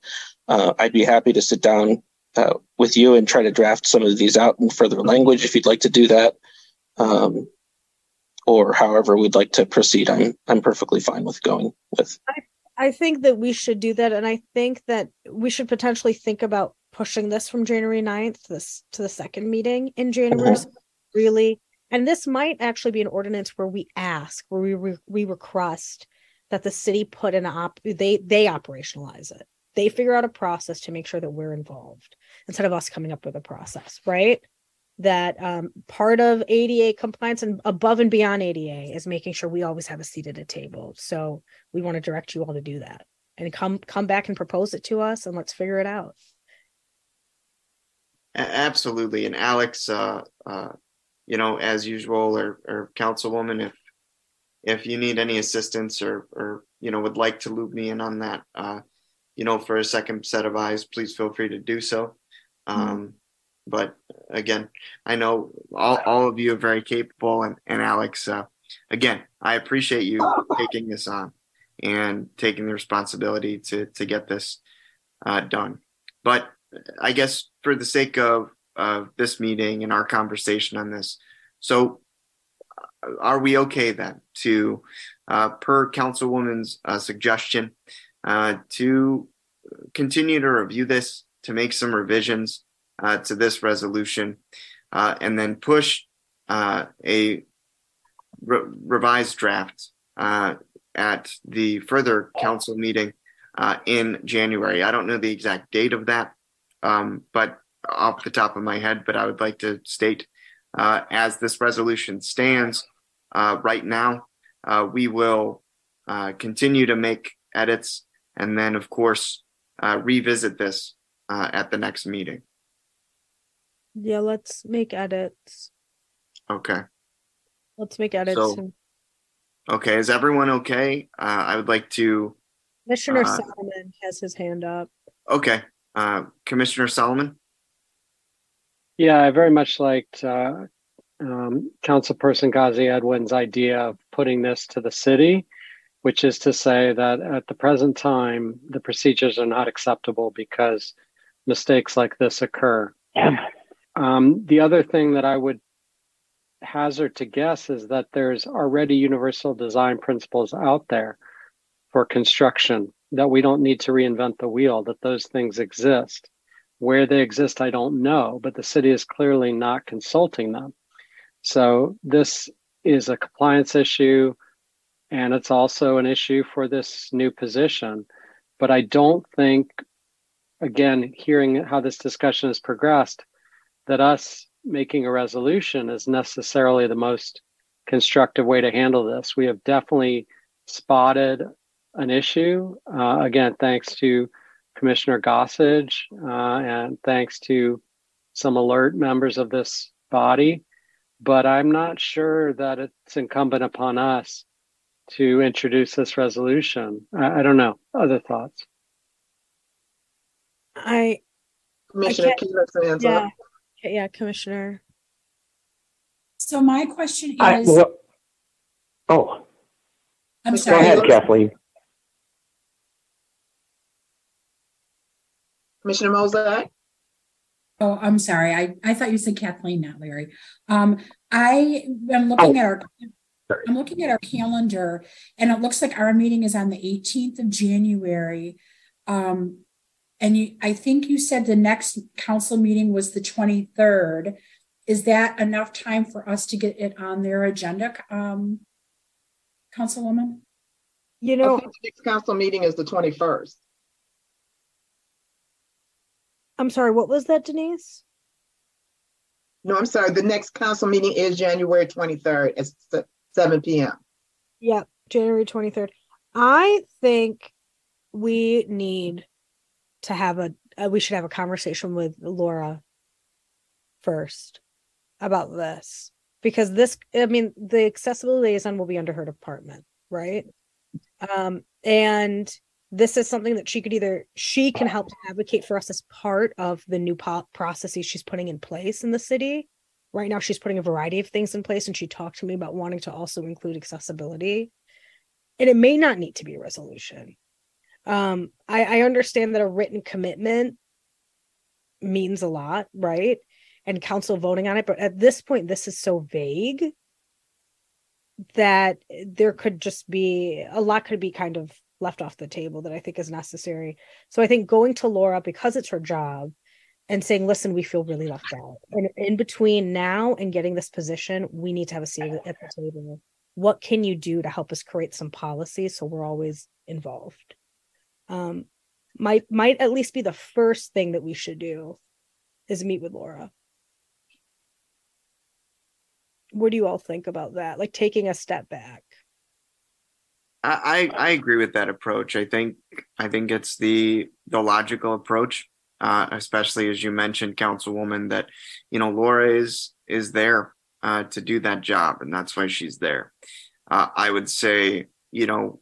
Uh, I'd be happy to sit down uh, with you and try to draft some of these out in further language if you'd like to do that. Um, or however we'd like to proceed, I'm I'm perfectly fine with going with. I, I think that we should do that, and I think that we should potentially think about pushing this from January 9th to this to the second meeting in January. Mm-hmm. Really and this might actually be an ordinance where we ask, where we re- we request that the city put an op they they operationalize it. They figure out a process to make sure that we're involved instead of us coming up with a process, right? That um, part of ADA compliance and above and beyond ADA is making sure we always have a seat at a table. So we want to direct you all to do that and come come back and propose it to us and let's figure it out. Absolutely. And Alex, uh, uh, you know, as usual, or, or councilwoman, if if you need any assistance or or you know would like to loop me in on that, uh, you know, for a second set of eyes, please feel free to do so. Mm-hmm. Um, but again, I know all, all of you are very capable, and and Alex, uh, again, I appreciate you taking this on and taking the responsibility to to get this uh, done. But I guess for the sake of of this meeting and our conversation on this. So, uh, are we okay then to, uh, per Councilwoman's uh, suggestion, uh, to continue to review this, to make some revisions uh, to this resolution, uh, and then push a re- revised draft at the further council meeting in January? I don't know the exact date of that, um, but off the top of my head, but I would like to state uh, as this resolution stands uh, right now, uh, we will uh, continue to make edits and then, of course, uh, revisit this uh, at the next meeting. Yeah, let's make edits. Okay. Let's make edits. So, okay, is everyone okay? I would like to. Commissioner Solomon has his hand up. Okay. Commissioner Solomon? Yeah, I very much liked uh, um, Councilperson Ghazi Edwin's idea of putting this to the city, which is to say that at the present time, the procedures are not acceptable because mistakes like this occur. Um, the other thing that I would hazard to guess is that there's already universal design principles out there for construction that we don't need to reinvent the wheel, that those things exist. Where they exist, I don't know, but the city is clearly not consulting them. So this is a compliance issue, and it's also an issue for this new position. But I don't think, again, hearing how this discussion has progressed, that us making a resolution is necessarily the most constructive way to handle this. We have definitely spotted an issue. Uh, again, thanks to Commissioner Gossage uh, and thanks to some alert members of this body. But I'm not sure that it's incumbent upon us to introduce this resolution. I, I don't know. Other thoughts? I Commissioner I yeah, yeah, Commissioner. So my question is. I, well, oh, I'm sorry. go ahead, Kathleen. Commissioner Mozart? Oh, I'm sorry. I, I thought you said Kathleen, not Larry. Um, I am looking Oh. at our I'm looking at our calendar, and it looks like our meeting is on the 18th of January. Um, and you, I think you said the next council meeting was the 23rd. Is that enough time for us to get it on their agenda, um, Councilwoman? You I know, think the next council meeting is the twenty-first. I'm sorry, what was that, Denise? No, I'm sorry, the next council meeting is January twenty-third at seven P M. Yep, January 23rd. I think we need to have a, uh, we should have a conversation with Laura first about this. Because this, I mean, the accessibility liaison will be under her department, right? Um, and this is something that she could either, she can help advocate for us as part of the new po- processes she's putting in place in the city. Right now, she's putting a variety of things in place, and she talked to me about wanting to also include accessibility and it may not need to be a resolution. Um, I, I understand that a written commitment means a lot, right? And council voting on it, but at this point, this is so vague that there could just be a lot could be kind of left off the table that I think is necessary. So I think going to Laura because it's her job and saying, listen, we feel really left out. And in between now and getting this position, we need to have a seat at the table. What can you do to help us create some policy so we're always involved? Um might might at least be the first thing that we should do is meet with laura. What do you all think about that? Like taking a step back I, I agree with that approach. I think I think it's the the logical approach, uh, especially as you mentioned, Councilwoman, that you know Laura is is there uh, to do that job, and that's why she's there. Uh, I would say, you know,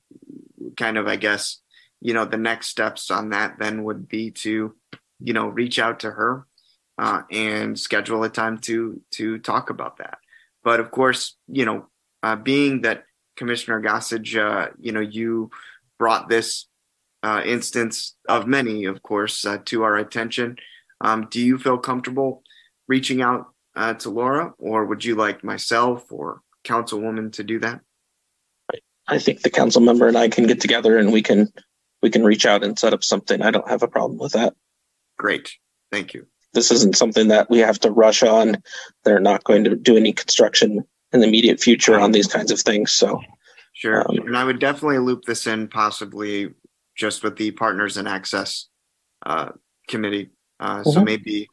kind of, I guess, you know, the next steps on that then would be to, you know, reach out to her uh, and schedule a time to to talk about that. But of course, you know, uh, being that Commissioner Gossage, uh, you know, you brought this uh, instance of many, of course, uh, to our attention. Um, do you feel comfortable reaching out uh, to Laura, or would you like myself or Councilwoman to do that? I think the council member and I can get together and we can we can reach out and set up something. I don't have a problem with that. Great, thank you. This isn't something that we have to rush on. They're not going to do any construction in the immediate future on these kinds of things. So Sure, Um, and I would definitely loop this in possibly just with the Partners in Access uh, Committee. Uh, So Mhm. maybe,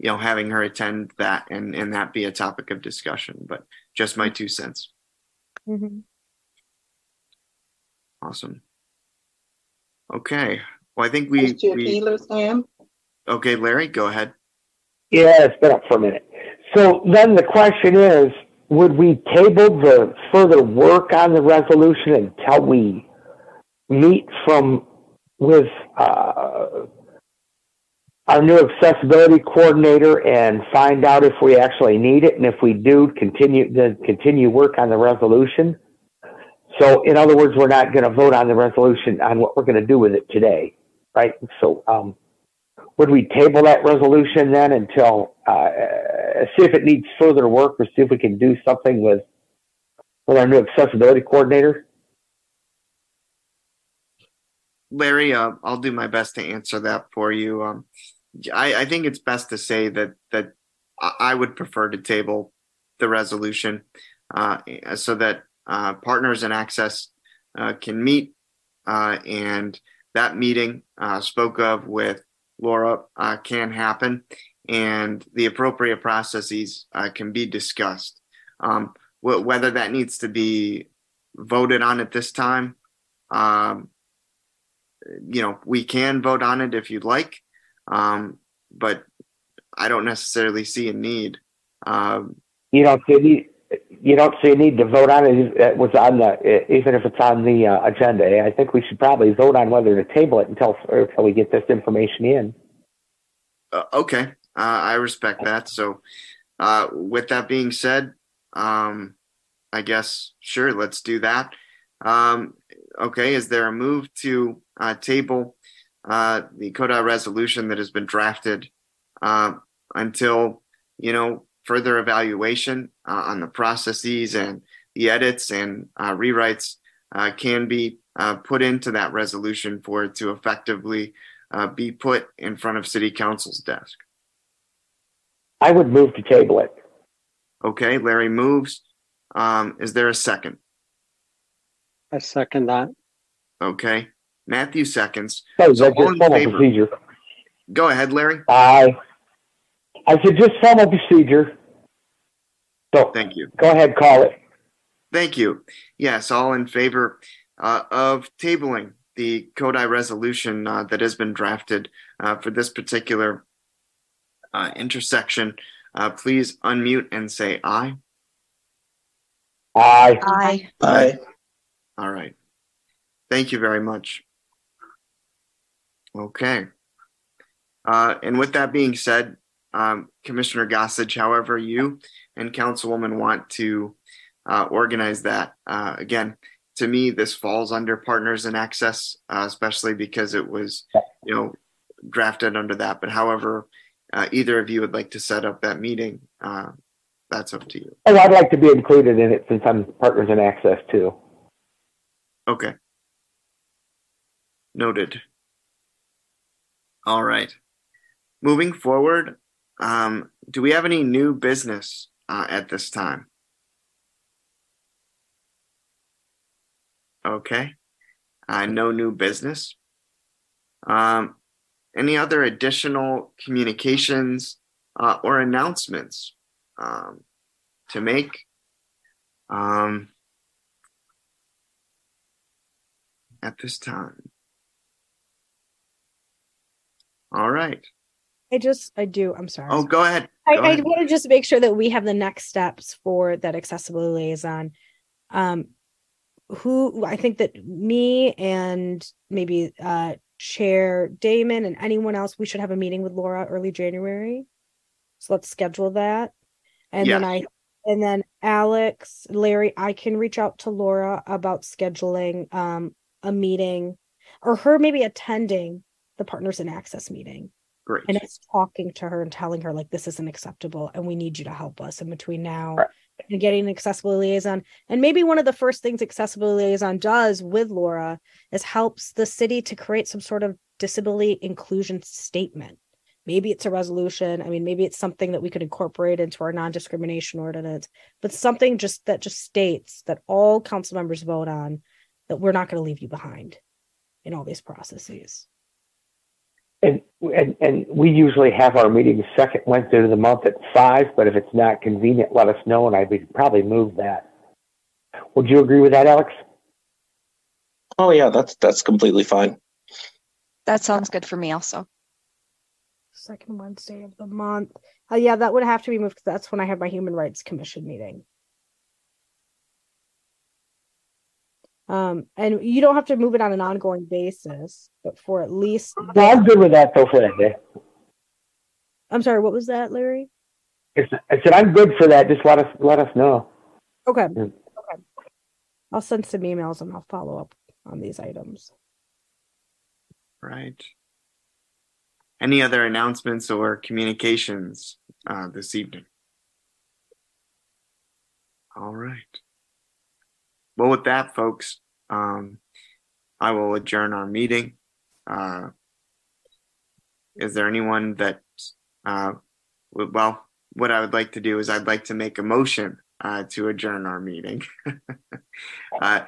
you know, having her attend that and, and that be a topic of discussion, but just my two cents. Mhm. Awesome. Okay, well, I think we, Vice Chair we, Keeler, Sam? okay, Larry, go ahead. Yeah, it's been up for a minute. So then the question is, would we table the further work on the resolution until we meet from with uh, our new accessibility coordinator and find out if we actually need it, and if we do, continue then continue work on the resolution. So, in other words, we're not going to vote on the resolution on what we're going to do with it today, right? So, um, would we table that resolution then until uh, see if it needs further work or see if we can do something with with our new accessibility coordinator? Larry, uh, I'll do my best to answer that for you. Um, I, I think it's best to say that that I would prefer to table the resolution uh, so that uh, partners in access uh, can meet uh, and that meeting uh, spoke of with Laura uh, can happen and the appropriate processes can be discussed. Um, wh- whether that needs to be voted on at this time, um, you know, we can vote on it if you'd like, um, but I don't necessarily see a need. Um, You don't see you don't see a need to vote on it. It was on the, even if it's on the uh, agenda. I think we should probably vote on whether to table it until, until we get this information in. uh, okay, uh, I respect that. So, uh, with that being said, um, I guess sure, let's do that. Um, okay, is there a move to uh, table uh, the CODI resolution that has been drafted uh, until you know further evaluation uh, on the processes and the edits and uh, rewrites uh, can be uh, put into that resolution for it to effectively uh, be put in front of City Council's desk. I would move to table it. Okay, Larry moves. Um, is there a second? I second that. Okay, Matthew seconds. So So that's all just in formal favor? procedure. Go ahead, Larry. Aye. I said just formal procedure. So Thank you. go ahead, call it. Thank you. Yes, all in favor uh, of tabling the CODI resolution uh, that has been drafted uh, for this particular uh, intersection. Uh, please unmute and say aye. Aye. Aye. Aye. All right. Thank you very much. Okay. Uh, and with that being said, um, Commissioner Gossage, however you and Councilwoman want to uh, organize that, uh, again, to me, this falls under Partners in Access, uh, especially because it was, you know, drafted under that. But however, uh, either of you would like to set up that meeting, uh, that's up to you. And I'd like to be included in it since I'm partners in access too. Okay. Noted. All right. Moving forward, um, do we have any new business uh, at this time? Okay. Uh, no new business. Um, any other additional communications uh, or announcements um, to make? Um, at this time. All right. I just, I do, I'm sorry. Oh, go ahead. I, Go I ahead. want to just make sure that we have the next steps for that accessibility liaison. Um, who I think that me and maybe uh Chair Damon and anyone else, we should have a meeting with Laura early January. So let's schedule that. And then I and then Alex, Larry, I can reach out to Laura about scheduling um a meeting or her maybe attending the Partners in Access meeting Great. and it's talking to her and telling her like this isn't acceptable and we need you to help us in between now Right. and getting an accessibility liaison and maybe one of the first things accessible liaison does with laura is helps the city to create some sort of disability inclusion statement maybe it's a resolution i mean maybe it's something that we could incorporate into our non-discrimination ordinance but something just that just states that all council members vote on that we're not going to leave you behind in all these processes And, and, and we usually have our meetings second Wednesday of the month at five, but if it's not convenient, let us know and I would probably move that. Would you agree with that, Alex? Oh yeah, that's that's completely fine. That sounds good for me also. second Wednesday of the month. Uh, yeah, that would have to be moved 'cause that's when I have my Human Rights Commission meeting. Um, and you don't have to move it on an ongoing basis, but for at least, No, I'm good with that though for that day. I'm sorry, what was that, Larry? I said- I said, I'm good for that. Just let us, let us know. Okay. Okay. I'll send some emails and I'll follow up on these items. Right. Any other announcements or communications uh, this evening? All right. Well, with that, folks, um, I will adjourn our meeting uh, is there anyone that, uh, well, what I would like to do is I'd like to make a motion uh, to adjourn our meeting. uh,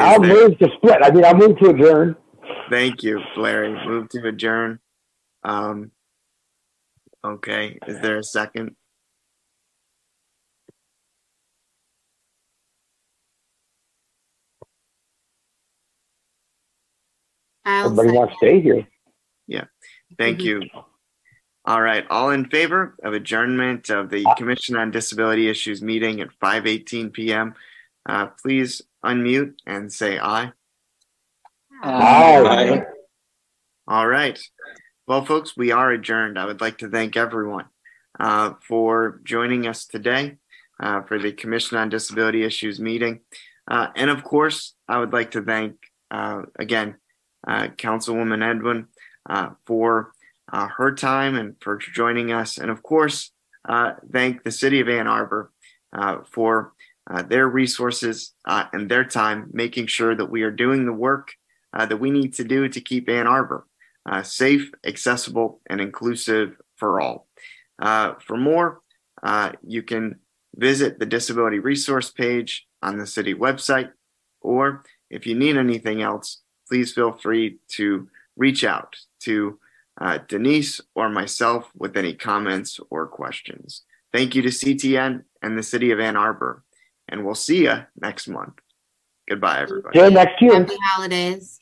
I'll there- move to split. I mean, I'll move to adjourn. Thank you, Larry. Move to adjourn. Um, okay, is there a second? I'll Everybody wants to stay here. Yeah. Thank you. All right, all in favor of adjournment of the Commission on Disability Issues meeting at 5:18 PM? Uh, please unmute and say aye. Aye. All right. Well, folks, we are adjourned. I would like to thank everyone uh, for joining us today uh, for the Commission on Disability Issues meeting. Uh, and of course, I would like to thank, uh, again, Councilwoman Edwin uh, for uh, her time and for joining us. And of course, uh, thank the City of Ann Arbor uh, for uh, their resources uh, and their time, making sure that we are doing the work uh, that we need to do to keep Ann Arbor uh, safe, accessible, and inclusive for all. Uh, for more, uh, you can visit the disability resource page on the city website, or if you need anything else, please feel free to reach out to uh, Denise or myself with any comments or questions. Thank you to CTN and the City of Ann Arbor, and we'll see you next month. Goodbye, everybody. See you next year. Happy holidays.